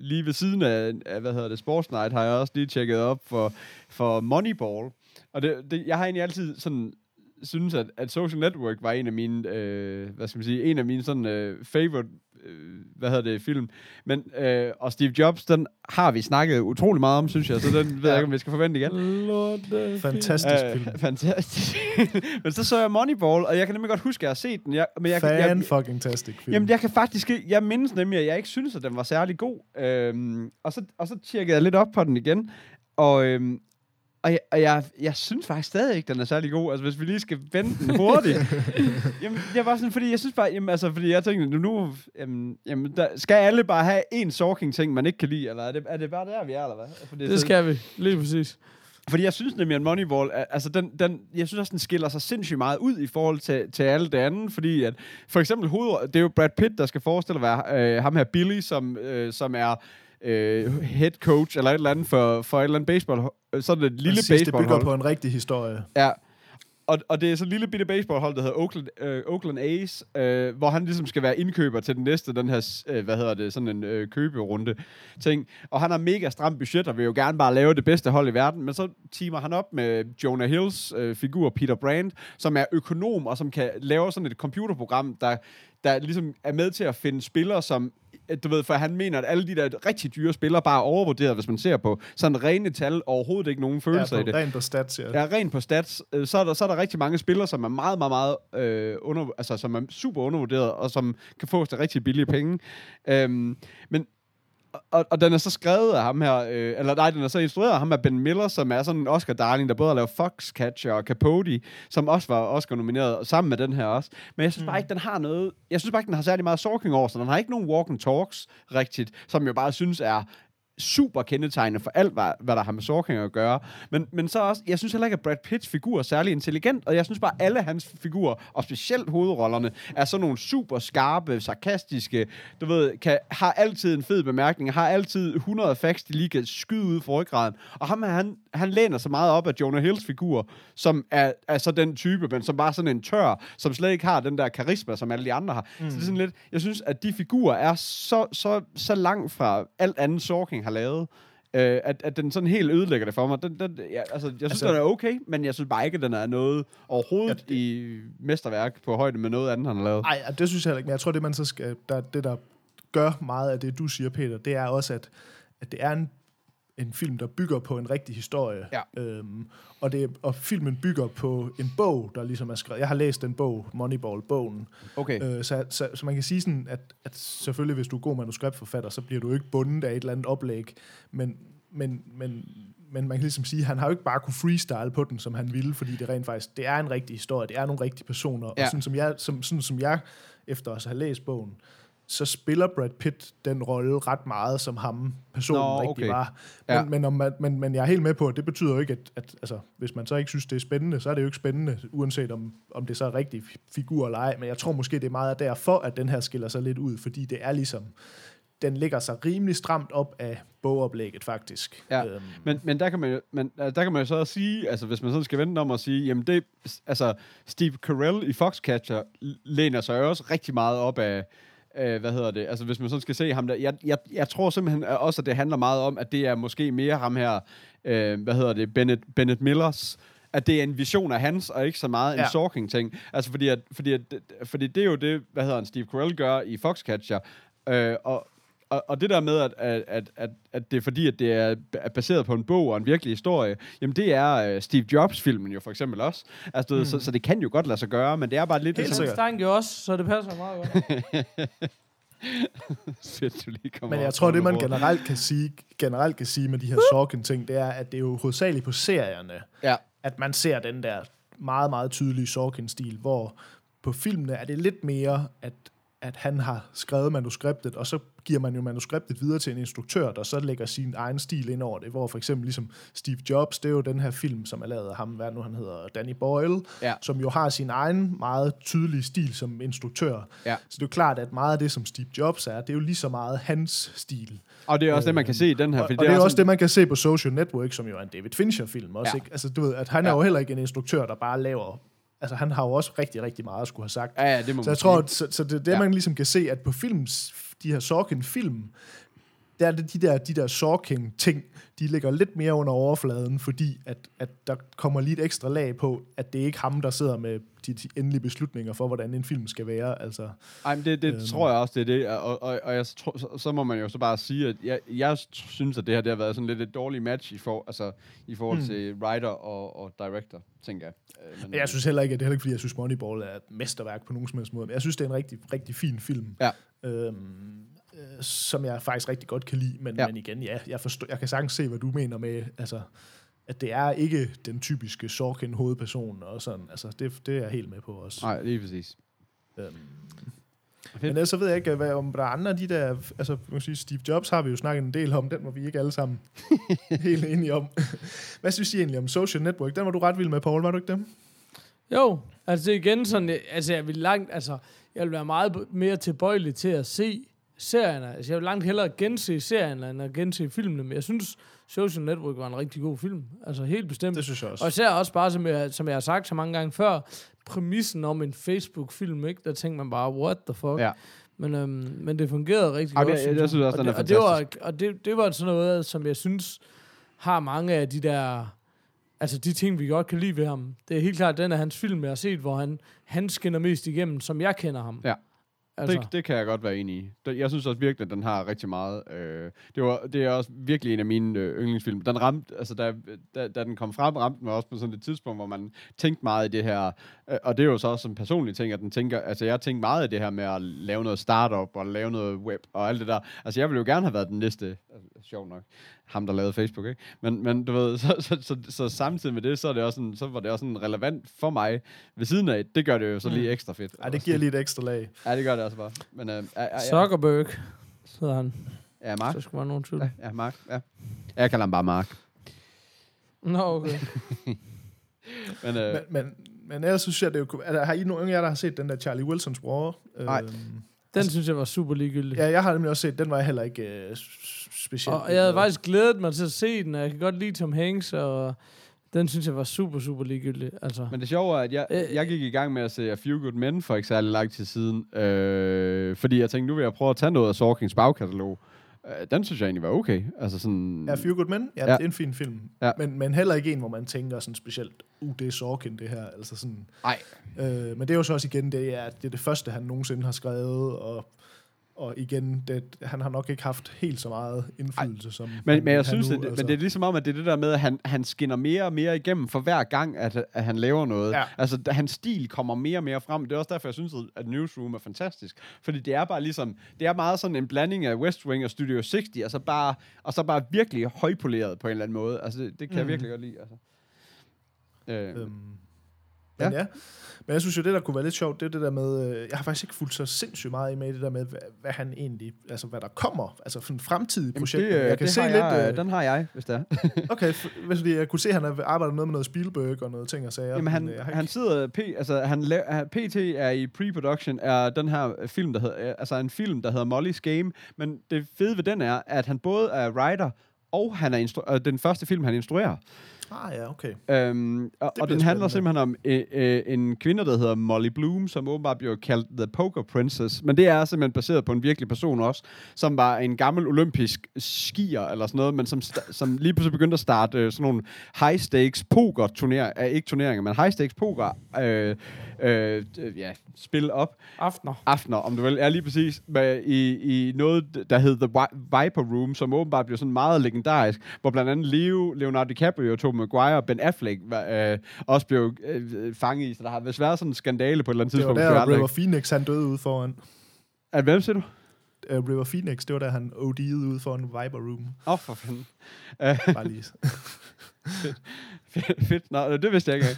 lige ved siden af, af, hvad hedder det, Sports Night, har jeg også lige tjekket op for, for Moneyball. Og det, det, jeg har egentlig altid sådan synes, at, at Social Network var en af mine, øh, hvad skal man sige, en af mine sådan øh, favorite, øh, hvad hedder det, film. Men, øh, og Steve Jobs, den har vi snakket utrolig meget om, synes jeg, så den ved jeg ikke, om vi skal forvente igen. Lort, øh, Fantastisk film. fantastisk. [laughs] men så så jeg Moneyball, og jeg kan nemlig godt huske, at jeg har set den. Jeg, men jeg, Fan jeg, fucking tastic film. Jamen, jeg kan faktisk ikke... Jeg mindes nemlig, at jeg ikke synes, at den var særlig god. Øhm, og, så, og så tjekkede jeg lidt op på den igen. Og, øhm, og, jeg, og jeg, jeg synes faktisk stadig ikke, den er særlig god. Altså, hvis vi lige skal vende den hurtigt. [laughs] jamen, jeg var sådan, fordi jeg synes bare... Jamen, altså, fordi jeg tænkte, nu... nu jamen, jamen, der, skal alle bare have en Sorking-ting, man ikke kan lide? Eller er det, er det bare der, vi er, eller hvad? Fordi, Det skal vi, lige præcis. fordi jeg synes nemlig, at Moneyball, altså den, den, jeg synes også, den skiller sig sindssygt meget ud i forhold til, til alle det andet, fordi at, for eksempel hoved, det er jo Brad Pitt, der skal forestille at være øh, ham her Billy, som, øh, som er øh, head coach eller et eller andet for, for et eller andet baseball, øh, sådan et lille Præcis, det bygger baseballhold. på en rigtig historie. Ja. og, og det er så en lille bitte baseballhold, der hedder Oakland, øh, Oakland A's, øh, hvor han ligesom skal være indkøber til den næste, den her, øh, hvad hedder det, sådan en øh, køberunde ting. Og han har mega stramt budget, og vil jo gerne bare lave det bedste hold i verden, men så teamer han op med Jonah Hills øh, figur, Peter Brand, som er økonom, og som kan lave sådan et computerprogram, der, der ligesom er med til at finde spillere, som du ved, for han mener, at alle de der rigtig dyre spillere bare er overvurderet, hvis man ser på sådan rene tal, overhovedet ikke nogen følelse ja, af det. Rent på stats, ja. Ja, rent på stats, øh, så er, der, så er der rigtig mange spillere, som er meget, meget, meget øh, under, altså, som er super undervurderet, og som kan få til rigtig billige penge. Øhm, men og, og den er så skrevet af ham her, øh, eller nej, den er så instrueret af ham af Ben Miller, som er sådan en Oscar-darling, der både har lavet Foxcatcher og Capote, som også var Oscar-nomineret, sammen med den her også. Men jeg synes bare ikke, den har noget, jeg synes bare ikke, den har særlig meget Sorking over sig. Den har ikke nogen walk and talks rigtigt, som jeg bare synes er super kendetegnende for alt, hvad, hvad der har med Sorking at gøre. Men, men så også, jeg synes heller ikke, at Brad Pitts figur er særlig intelligent, og jeg synes bare, at alle hans figurer, og specielt hovedrollerne, er sådan nogle super skarpe, sarkastiske, du ved, kan, har altid en fed bemærkning, har altid 100 facts, de lige kan skyde ud for ryggraden. Og ham, han, han læner så meget op af Jonah Hills figur, som er, er så den type, men som bare sådan en tør, som slet ikke har den der karisma, som alle de andre har. Mm. Så det er sådan lidt, jeg synes, at de figurer er så, så, så langt fra alt andet Sorking har lavet, øh, at, at den sådan helt ødelægger det for mig. Den, den, ja, altså, jeg synes, altså, den er okay, men jeg synes bare ikke, at den er noget overhovedet ja, i mesterværk på højde med noget andet, han har lavet. Nej, det synes jeg heller ikke. Men jeg tror, det man så skal, der, det der gør meget af det, du siger, Peter, det er også, at, at det er en, en film, der bygger på en rigtig historie. Ja. Øhm, og, det, og filmen bygger på en bog, der ligesom er skrevet. Jeg har læst den bog, Moneyball-bogen. Okay. Øh, så, så, så man kan sige sådan, at, at selvfølgelig, hvis du er god manuskriptforfatter, så bliver du ikke bundet af et eller andet oplæg. Men, men, men, men man kan ligesom sige, at han har jo ikke bare kunne freestyle på den, som han ville, fordi det rent faktisk, det er en rigtig historie, det er nogle rigtige personer. Ja. Og sådan som, jeg, som, sådan som jeg, efter at have læst bogen, så spiller Brad Pitt den rolle ret meget, som ham personen Nå, rigtig okay. var. Men, Ja. men, om man, men, men jeg er helt med på, at det betyder jo ikke, at, at altså, hvis man så ikke synes, det er spændende, så er det jo ikke spændende, uanset om, om det så er rigtig fi- figur eller ej. Men jeg tror måske, det er meget derfor, at den her skiller sig lidt ud, fordi det er ligesom, den ligger sig rimelig stramt op af bogoplægget, faktisk. Ja, Øhm, Men, men, der kan man jo, men der kan man jo så sige, altså hvis man sådan skal vente den om at sige, jamen det, altså Steve Carell i Foxcatcher læner sig også rigtig meget op af, øh, hvad hedder det, altså hvis man sådan skal se ham der, jeg, jeg, jeg tror simpelthen også, at det handler meget om, at det er måske mere ham her, øh, hvad hedder det, Bennett, Bennett Millers, at det er en vision af hans, og ikke så meget en Ja. Sorking-ting. Altså fordi, at, fordi, at, fordi det er jo det, hvad hedder han, Steve Carell gør i Foxcatcher, øh, og, og, og det der med, at, at, at, at, det er fordi, at det er er baseret på en bog og en virkelig historie, jamen det er uh, Steve Jobs-filmen jo for eksempel også. Altså, mm. så, så det kan jo godt lade sig gøre, men det er bare lidt Helt ligesom... sikkert. Stang jo også, så det passer meget godt. [laughs] Fedt, du lige kommer Men jeg tror, det man generelt kan sige, generelt kan sige med de her Sorkin-ting, det er, at det er jo hovedsageligt på serierne, Ja, at man ser den der meget, meget tydelige Sorkin-stil, hvor på filmene er det lidt mere, at, at han har skrevet manuskriptet, og så giver man jo manuskriptet videre til en instruktør, der så lægger sin egen stil ind over det, hvor for eksempel ligesom Steve Jobs, det er jo den her film, som er lavet af ham, hvad nu han hedder, Danny Boyle, Ja. som jo har sin egen meget tydelige stil som instruktør. Ja. Så det er jo klart, at meget af det, som Steve Jobs er, det er jo lige så meget hans stil. og det er også det, man kan se i den her. Og, fordi og det er også sådan- det, man kan se på Social Network, som jo er en David Fincher-film også. Ja. Ikke? Altså, du ved, at han Ja. er jo heller ikke en instruktør, der bare laver... Altså, han har jo også rigtig, rigtig meget at skulle have sagt. Ja, ja, det må så jeg tror, at, så, så det er det, ja. man ligesom kan se, at på films, de her Sorkin-film, der er det de der, de der Sorkin-ting, de ligger lidt mere under overfladen, fordi at, at der kommer lige et ekstra lag på, at det er ikke ham, der sidder med de, de endelige beslutninger for, hvordan en film skal være. Altså, Ej, men det, det Øhm. tror jeg også, det er det. Og, og, og jeg tror, så, så må man jo så bare sige, at jeg, jeg synes, at det her det har været sådan lidt et dårligt match i, for, altså, i forhold Mm. til writer og, og director, tænker jeg. Øh, Men, jeg synes heller ikke, at det er heller ikke, fordi jeg synes, Moneyball er et mesterværk på nogen som helst måde. Men jeg synes, det er en rigtig, rigtig fin film. Ja. Øhm, øh, som jeg faktisk rigtig godt kan lide. Men, Ja. men igen, ja, jeg, forstår, jeg kan sagtens se, hvad du mener med, altså, at det er ikke den typiske Sorkin hovedperson og sådan. Altså, det, det er jeg helt med på også. Nej, lige præcis. Øhm, Fedt. men ellers så ved jeg ikke, hvad, om der er andre af de der... Altså, man sige, Steve Jobs har vi jo snakket en del om. Den var vi ikke alle sammen [laughs] helt enige om. [laughs] hvad synes I egentlig om Social Network? Den var du ret vild med, Paul, var du ikke dem? Jo, altså igen sådan, altså jeg vil langt, altså jeg vil være meget mere tilbøjelig til at se serierne. Altså, jeg vil langt hellere gense serierne, end at gense filmene, men jeg synes, Social Network var en rigtig god film. Altså, helt bestemt. Det synes jeg også. Og især også bare, som jeg, som jeg har sagt så mange gange før, præmissen om en Facebook-film, ikke? Der tænkte man bare, what the fuck? Ja. Men, øhm, men det fungerede rigtig Ej, godt. jeg- jeg synes også, og den det, er og det var, fantastisk. og det, det var sådan noget, som jeg synes har mange af de der... Altså de ting, vi godt kan lide ved ham. Det er helt klart den af hans film, jeg har set, hvor han, han skinner mest igennem, som jeg kender ham. Ja. Altså, Det, det kan jeg godt være enig i. Jeg synes også virkelig, at den har rigtig meget. Øh, det, var, det er også virkelig en af mine øh, yndlingsfilm. Den ramte, altså da, da, da den kom frem, ramte mig også på sådan et tidspunkt, hvor man tænkte meget i det her. Øh, og det er jo så også en personlig ting, at den tænker, altså jeg tænkte meget i det her med at lave noget startup og lave noget web og alt det der. Altså jeg ville jo gerne have været den næste, altså, sjov nok, ham der lavede Facebook, ikke? Men, men du ved, så, så, så, så, samtidig med det, så, er det også sådan, så var det også sådan relevant for mig ved siden af. Det gør det jo så lige ekstra fedt. Ej, det giver lige et ekstra lag. Ja, det gør det også bare. Men, øh, er, er, er, Zuckerberg, hedder han. Ja, Mark. Så skulle være nogen tvivl. Ja, ja, Mark. Ja. Jeg kalder ham bare Mark. Nå, okay. [laughs] Men, øh, Men, men, men ellers synes jeg, det er jo... Er der, har I nogen af jer, der har set den der Charlie Wilsons War? Nej. Øhm, Den synes jeg var super ligegyldig. ja, jeg har nemlig også set, den var jeg heller ikke øh, specielt. Og jeg havde faktisk glædet mig til at se den, og jeg kan godt lide Tom Hanks, og den synes jeg var super, super ligegyldig. Altså. men det sjove er, at jeg, Øh, jeg gik i gang med at se A Few Good Men for ikke særlig lang tid siden. Øh, fordi jeg tænkte, nu vil jeg prøve at tage noget af Sorkings bagkatalog. Øh, den synes jeg egentlig var okay. Altså sådan... Ja, Few Good Men, ja, Ja. ja. det er en fin film. Ja. Men, men heller ikke en, hvor man tænker sådan specielt, uh, det er Sorkin, det her. Altså sådan, Ej, øh, men det er jo så også igen, det er, det er det første, han nogensinde har skrevet, og, og igen, det, han har nok ikke haft helt så meget indflydelse som Men, han, men jeg synes, nu, det, men det er ligesom om, at det er det der med, at han, han skinner mere og mere igennem for hver gang, at, at han laver noget. Ja. Altså, hans stil kommer mere og mere frem. Det er også derfor, jeg synes, at Newsroom er fantastisk. Fordi det er bare ligesom, det er meget sådan en blanding af West Wing og Studio 60, og så bare, og så bare virkelig højpoleret på en eller anden måde. Altså, det, det kan mm. jeg virkelig godt lide. Altså. Øh, Øhm, men Ja. ja. Men jeg synes jo, det der kunne være lidt sjovt, det er det der med, øh, jeg har faktisk ikke fulgt så sindssygt meget med i det der med, hvad, hvad han egentlig, altså hvad der kommer, altså for en fremtidig projekt. det, øh, jeg kan det se lidt, jeg, øh, den har jeg, hvis det er. [laughs] okay, fordi jeg kunne se, at han har arbejdet noget med noget Spielberg og noget ting og sager. Jamen, han, men, øh, har han ikke- sidder, p, altså, han lav, han- PT er i pre-production er den her film, der hedder, altså en film, der hedder Molly's Game, men det fede ved den er, at han både er writer, og han er instru- den første film, han instruerer. Ah ja, okay. Øhm, og, og den handler spændende. simpelthen om øh, øh, en kvinde, der hedder Molly Bloom, som åbenbart bliver kaldt The Poker Princess. Men det er simpelthen baseret på en virkelig person også, som var en gammel olympisk skier eller sådan noget, men som, som lige pludselig begyndte at starte øh, sådan nogle high-stakes poker-turneringer, øh, ikke turneringer, men high-stakes poker, øh, øh, ja, spil op Aftener. aftener, om du vil, er lige præcis med, i, i noget, der hed The Viper Room, som åbenbart blev sådan meget legendarisk, hvor blandt andet Leo, Leonardo DiCaprio, Tobey Maguire og Ben Affleck øh, også blev øh, fanget i. Så der har vist været sådan en skandale på et eller andet Det var tidspunkt. der, River Phoenix, han døde ude foran. At, hvem siger du? Uh, River Phoenix, det var der, han OD'ede ude foran Viper Room. Åh, oh, for fanden. [laughs] Bare lige. Fedt, fedt. Nå, det vidste jeg ikke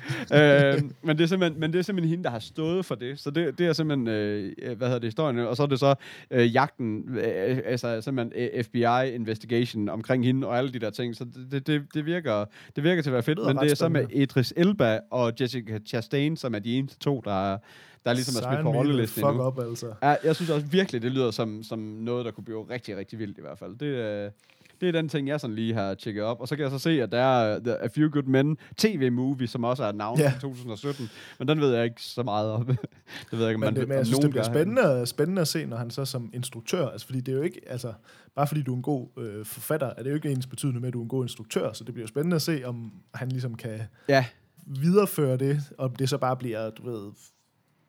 øh, men, det er simpelthen, men det er simpelthen hende, der har stået for det. Så det, det er simpelthen, øh, hvad hedder det, historien. Og så er det så øh, jagten, øh, altså simpelthen øh, FBI investigation omkring hende og alle de der ting. Så det, det, det, virker, det virker til at være fedt. Det Men det er så med. Idris Elba og Jessica Chastain, som er de eneste to, der, der ligesom er smidt Sign på rollelisten Fuck endnu. up, altså. Ja, jeg synes også virkelig, det lyder som, som noget, der kunne blive rigtig, rigtig vildt i hvert fald. Det, øh, det er den ting, jeg sådan lige har tjekket op. Og så kan jeg så se, at der er uh, A Few Good Men tv-movie, som også er et navn i 2017. Men den ved jeg ikke så meget om. [laughs] det ved jeg ikke, om Men, man det, men jeg synes, det bliver spændende, spændende at se, når han så som instruktør, altså fordi det er jo ikke, altså, bare fordi du er en god øh, forfatter, er det jo ikke ens betydende med, at du er en god instruktør, så det bliver spændende at se, om han ligesom kan Ja, videreføre det, om det så bare bliver, du ved,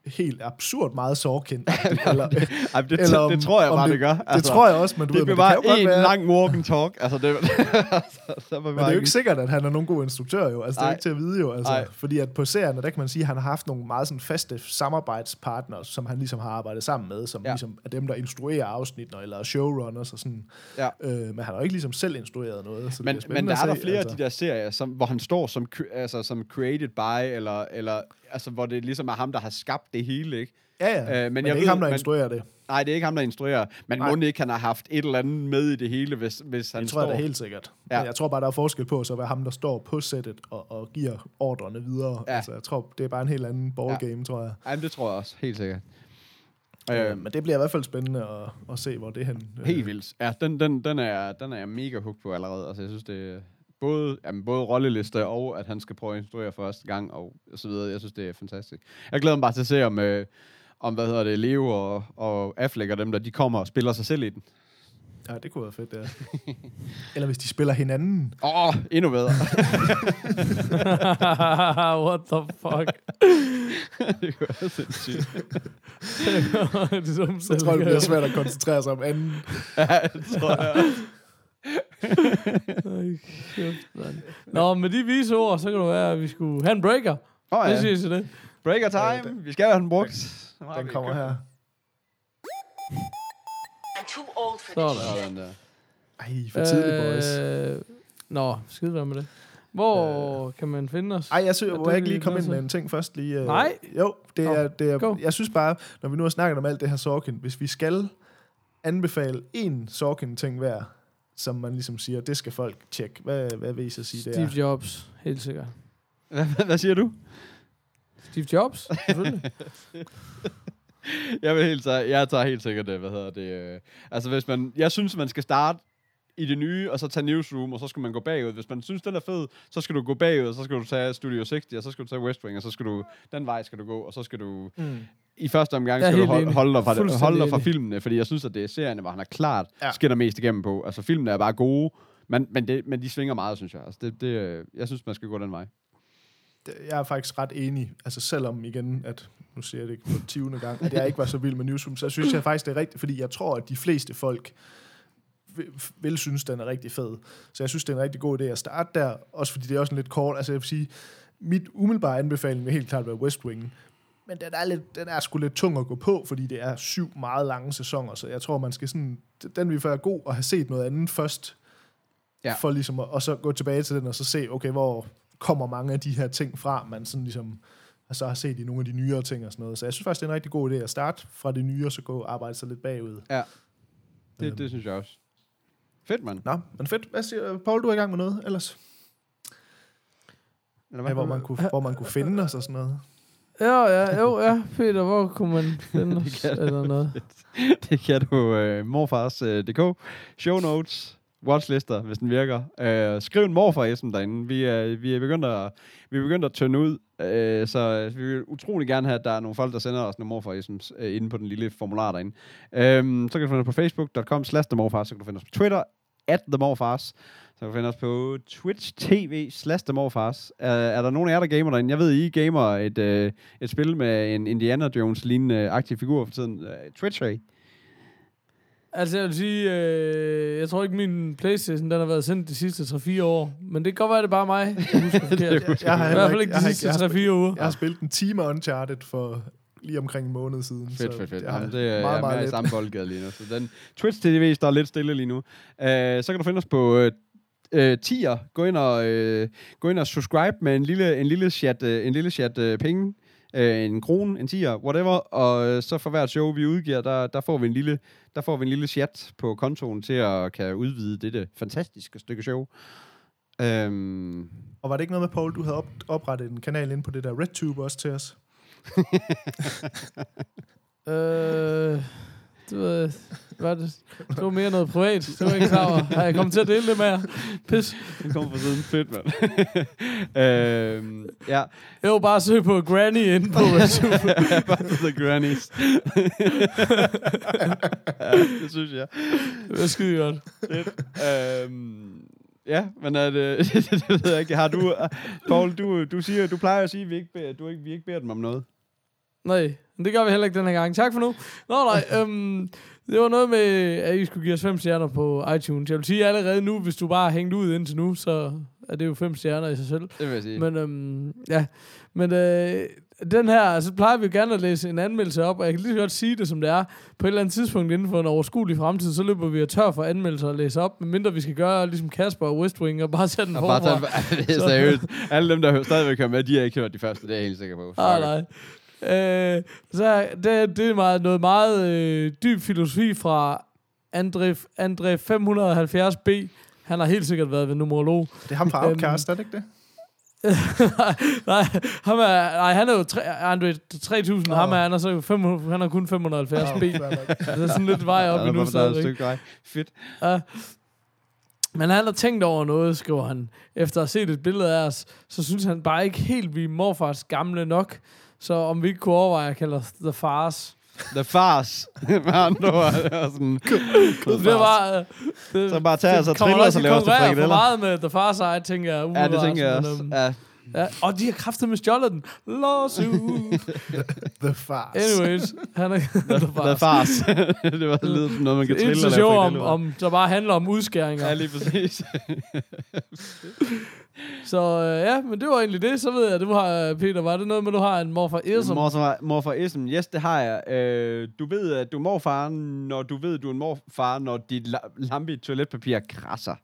helt absurd meget sorgkendt. [laughs] eller, Ej, det, eller om, det tror jeg bare, det, det, gør. Det tror jeg også, men du det ved, men bliver det bare kan jo godt en være, lang walk and talk. Altså, det, [laughs] så, så men det er jo ikke sikkert, at han er nogen god instruktør jo. Altså, det er ikke til at vide jo. Altså, Ej. fordi at på serierne, der kan man sige, at han har haft nogle meget sådan faste samarbejdspartnere, som han ligesom har arbejdet sammen med, som Ja. ligesom er dem, der instruerer afsnittene, eller er showrunners og sådan. Ja. Øh, men han har jo ikke ligesom selv instrueret noget. Så det Men, bliver men spændende der er der flere altså. af de der serier, som, hvor han står som, altså, som created by, eller, eller altså, hvor det ligesom er ham, der har skabt det hele, ikke? Ja, ja. Øh, Øh, men men, jeg det er ved- ikke ham, der men- instruerer det. Nej, det er ikke ham, der instruerer. Men Nej. må ikke, han har haft et eller andet med i det hele, hvis, hvis han Det tror jeg står... da helt sikkert. Ja. Ja. Jeg tror bare, der er forskel på så at være ham, der står på sættet og, og giver ordrene videre. Ja. Ja. Altså, jeg tror, det er bare en helt anden ballgame, ja. tror jeg. Jamen, det tror jeg også, helt sikkert. Øh, men det bliver i hvert fald spændende at, at se, hvor det hen. Øh, Helt vildt. Ja, den, den, den, er, den er jeg mega hooked på allerede. Altså, jeg synes, det både, jamen, både rolleliste og at han skal prøve at instruere første gang og så videre. Jeg synes, det er fantastisk. Jeg glæder mig bare til at se, om, øh, om hvad hedder det, Leo og, og Affleck og dem der, de kommer og spiller sig selv i den. Ja, det kunne være fedt, ja. [laughs] Eller hvis de spiller hinanden. Åh, oh, endnu bedre. [laughs] What the fuck? [laughs] det kunne være sindssygt. det er dumt, Så tror jeg, det bliver svært at koncentrere sig om anden. ja, det tror jeg. Nå, med de vise ord, så kan det være, at vi skulle have en breaker. Åh oh, ja. siger I til det? Breaker time. Vi skal have den brugt. Den kommer her. I'm too old for Sådan. this. Sådan der. Ej, for tidligt, boys. Øh, Nå, skide være med det. Hvor øh. kan man finde os? Ej, jeg synes, Er må det jeg ikke lige komme ind med en ting først? Lige, øh, Nej. Jo, det Nå, er, det go. er, jeg synes bare, når vi nu har snakket om alt det her Sorkin, hvis vi skal anbefale en Sorkin-ting hver, som man ligesom siger, det skal folk tjekke. Hvad, hvad vil I så sige, det Steve er? Jobs, helt sikkert. Hvad, hvad siger du? Steve Jobs, selvfølgelig. [laughs] Jeg vil helt tage, jeg tager helt sikkert det, hvad hedder det. Øh, altså hvis man, jeg synes, man skal starte i det nye, og så tage Newsroom, og så skal man gå bagud. Hvis man synes, den er fed, så skal du gå bagud, og så skal du tage Studio 60, og så skal du tage West Wing, og så skal du, den vej skal du gå, og så skal du, Mm. i første omgang skal du holde, holde dig fra, det, holde dig fra filmene, fordi jeg synes, at det er serierne, hvor han er klart Ja. skinner mest igennem på. Altså filmene er bare gode, men, men, det, men de svinger meget, synes jeg. Altså, det, det, øh, jeg synes, man skal gå den vej. Jeg er faktisk ret enig. Altså selvom igen, at nu siger jeg det ikke på 20. gang, at jeg ikke var så vild med Newsroom, så synes jeg faktisk, det er rigtigt, fordi jeg tror, at de fleste folk vil, synes, den er rigtig fed. Så jeg synes, det er en rigtig god idé at starte der, også fordi det er også en lidt kort, altså jeg vil sige, mit umiddelbare anbefaling vil helt klart være West Wing, men den er, lidt, den er sgu lidt tung at gå på, fordi det er syv meget lange sæsoner, så jeg tror, man skal sådan, den vil være god at have set noget andet først, Ja. for ligesom at, og så gå tilbage til den, og så se, okay, hvor kommer mange af de her ting fra, man sådan ligesom så har set i nogle af de nyere ting og sådan noget. Så jeg synes faktisk, det er en rigtig god idé at starte fra det nye, og så gå og arbejde sig lidt bagud. Ja. Det, Øhm. det synes jeg også. Fedt, mand. Nå, men fedt. Hvad siger Paul, du er i gang med noget ellers? Eller Ja, hvor, man kunne, hvor man kunne finde os og sådan noget. Ja, ja, jo, ja. Peter, hvor kunne man [laughs] finde os? eller noget? det kan du uh, morfars.dk, show notes, watchlister, hvis den virker. Uh, skriv en morfar SM derinde. Vi er, vi er begyndt at, vi er begyndt at tønde ud, uh, så øh, vi vil utrolig gerne have, at der er nogle folk, der sender os nogle morfar SM's uh, inde på den lille formular derinde. Um, så kan du finde os på facebook.com slash themorfars, så kan du finde os på Twitter, at themorfars, så kan du finde os på Twitch TV slash themorfars. Uh, er der nogen af jer, der gamer derinde? Jeg ved, I gamer et, uh, et spil med en Indiana Jones-lignende aktiv figur for tiden. Uh, Twitch, hey. Altså, jeg vil sige, øh, jeg tror ikke, min Playstation den har været sendt de sidste 3-4 år. Men det kan godt være, det er bare mig. Jeg husker [laughs] forkert. Jeg, jeg har I hvert fald ikke jeg de sidste jeg, har, 3-4 uger. jeg har spillet en time Uncharted for lige omkring en måned siden. Fedt, så fedt, fedt. jeg har Jamen, det er meget, meget, jeg er meget mere i samme [laughs] boldgade lige nu. Så den Twitch TV står lidt stille lige nu. Uh, så kan du finde os på uh, uh, tier. Gå ind og uh, gå ind og subscribe med en lille en lille chat uh, en lille chat uh, penge. Uh, en krone, en tier, whatever, og uh, så for hvert show, vi udgiver, der, der, får vi en lille, der får vi en lille chat på kontoen til at kan udvide dette fantastiske stykke show. Um, Og var det ikke noget med, Paul, du havde op, oprettet en kanal ind på det der RedTube også til os? [laughs] Øh, det var, var det, det var mere noget privat. Det var ikke klar over. Har jeg kommet til at dele det med jer? Pis. den kommer fra siden. Fedt, mand. uh, [laughs] ja, Jeg var bare søge på Granny inde på [laughs] YouTube. Bare the grannies. ja, [laughs] det synes jeg. Det var skide godt. Øhm, ja, men er det, det ved jeg ikke. Har du, Paul, du, du siger, du plejer at sige, at vi ikke, beder, du ikke, vi ikke beder dem om noget. Nej, men det gør vi heller ikke den her gang. Tak for nu. Nå nej, øhm, det var noget med, at I skulle give os fem stjerner på iTunes. Jeg vil sige allerede nu, hvis du bare har hængt ud indtil nu, så er det jo fem stjerner i sig selv. Det vil jeg sige. Men øhm, ja, men øh, den her, så plejer vi jo gerne at læse en anmeldelse op, og jeg kan lige så godt sige det, som det er. På et eller andet tidspunkt inden for en overskuelig fremtid, så løber vi og tør for anmeldelser at læse op, medmindre vi skal gøre ligesom Kasper og West Wing og bare sætte den Og bare forfra. tage, [laughs] det er seriøst. Alle dem, der stadigvæk hører med, de har ikke hørt de første. Det er jeg helt sikker på. Ah, nej. Øh, så det, det er meget, noget meget øh, dyb filosofi fra Andre, Andre 570B. Han har helt sikkert været ved numerolog. Det er ham fra Øhm, Outcast, er det ikke det? [laughs] nej, ham er, nej, han er jo tre, Andre 3000, Åh. ham er, han er, så 500, han er kun 570 Åh, b. Det er sådan lidt vej op endnu der, er et stykke vej. Fedt. Ja. Men han har tænkt over noget, skriver han. Efter at have set et billede af os, så synes han bare ikke helt, vi er morfars gamle nok. Så om vi ikke kunne overveje at kalde os The Fars. The Fars. [laughs] Med andre ord, det var sådan... Det var... Det, Så bare tage os og trille os og lave os til frikadeller. meget med The Far Side, tænker jeg. Ja, det tænker jeg også. øhm, Ja. Ja. Og de har kraftet med stjålet den. Lawsuit. [laughs] The Fars. Anyways, han er The The Fars. [laughs] Det var lidt noget, man kan Det er trille et og show lave om, om, der bare handler om udskæringer. Ja, lige præcis. [laughs] Så øh, ja, men det var egentlig det. Så ved jeg, du har, Peter, var det noget med, du har en morfar Ism? Morfar, morfar ism. Yes, det har jeg. Øh, du ved, at du er morfar, når du ved, at du er en morfar, når dit la- lampe i toiletpapir krasser.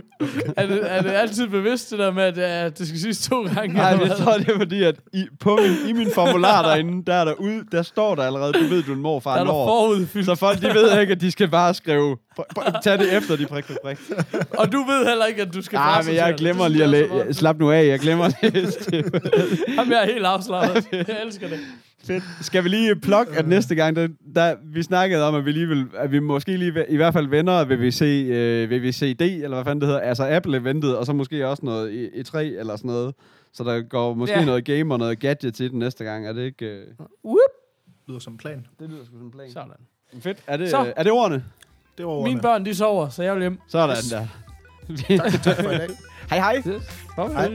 [laughs] er, det, er det altid bevidst, det der med, at, at det skal siges to gange? Nej, jeg tror, det er fordi, at i, på min, i min formular derinde, der, er der, ud, der står der allerede, du ved, du er en morfar der er når. forudfyldt. Så folk, de ved ikke, at de skal bare skrive, tag det efter, de prik, prik, prik. Og du ved heller ikke, at du skal Nej, men jeg glemmer lige at læse. Slap nu af, jeg glemmer at læse det. Jamen, jeg er helt afslappet. Jeg elsker det. Fedt. Skal vi lige plukke, at næste gang, der, der, vi snakkede om, at vi lige vil, at vi måske lige, i hvert fald vender ved VC, øh, ved VCD, eller hvad fanden det hedder, altså Apple-eventet, og så måske også noget i- E3 eller sådan noget. Så der går måske Ja. noget game og noget gadget til den næste gang. Er det ikke... Øh... Whoop. lyder som en plan. Det lyder sgu som en plan. Sådan. Fedt. Er det, Så. øh, er det ordene? Det var ordene. Mine børn, de sover, så jeg vil hjem. Sådan Yes. der. [laughs] Tak for i dag. hej hej. Yes. Hej. Hej.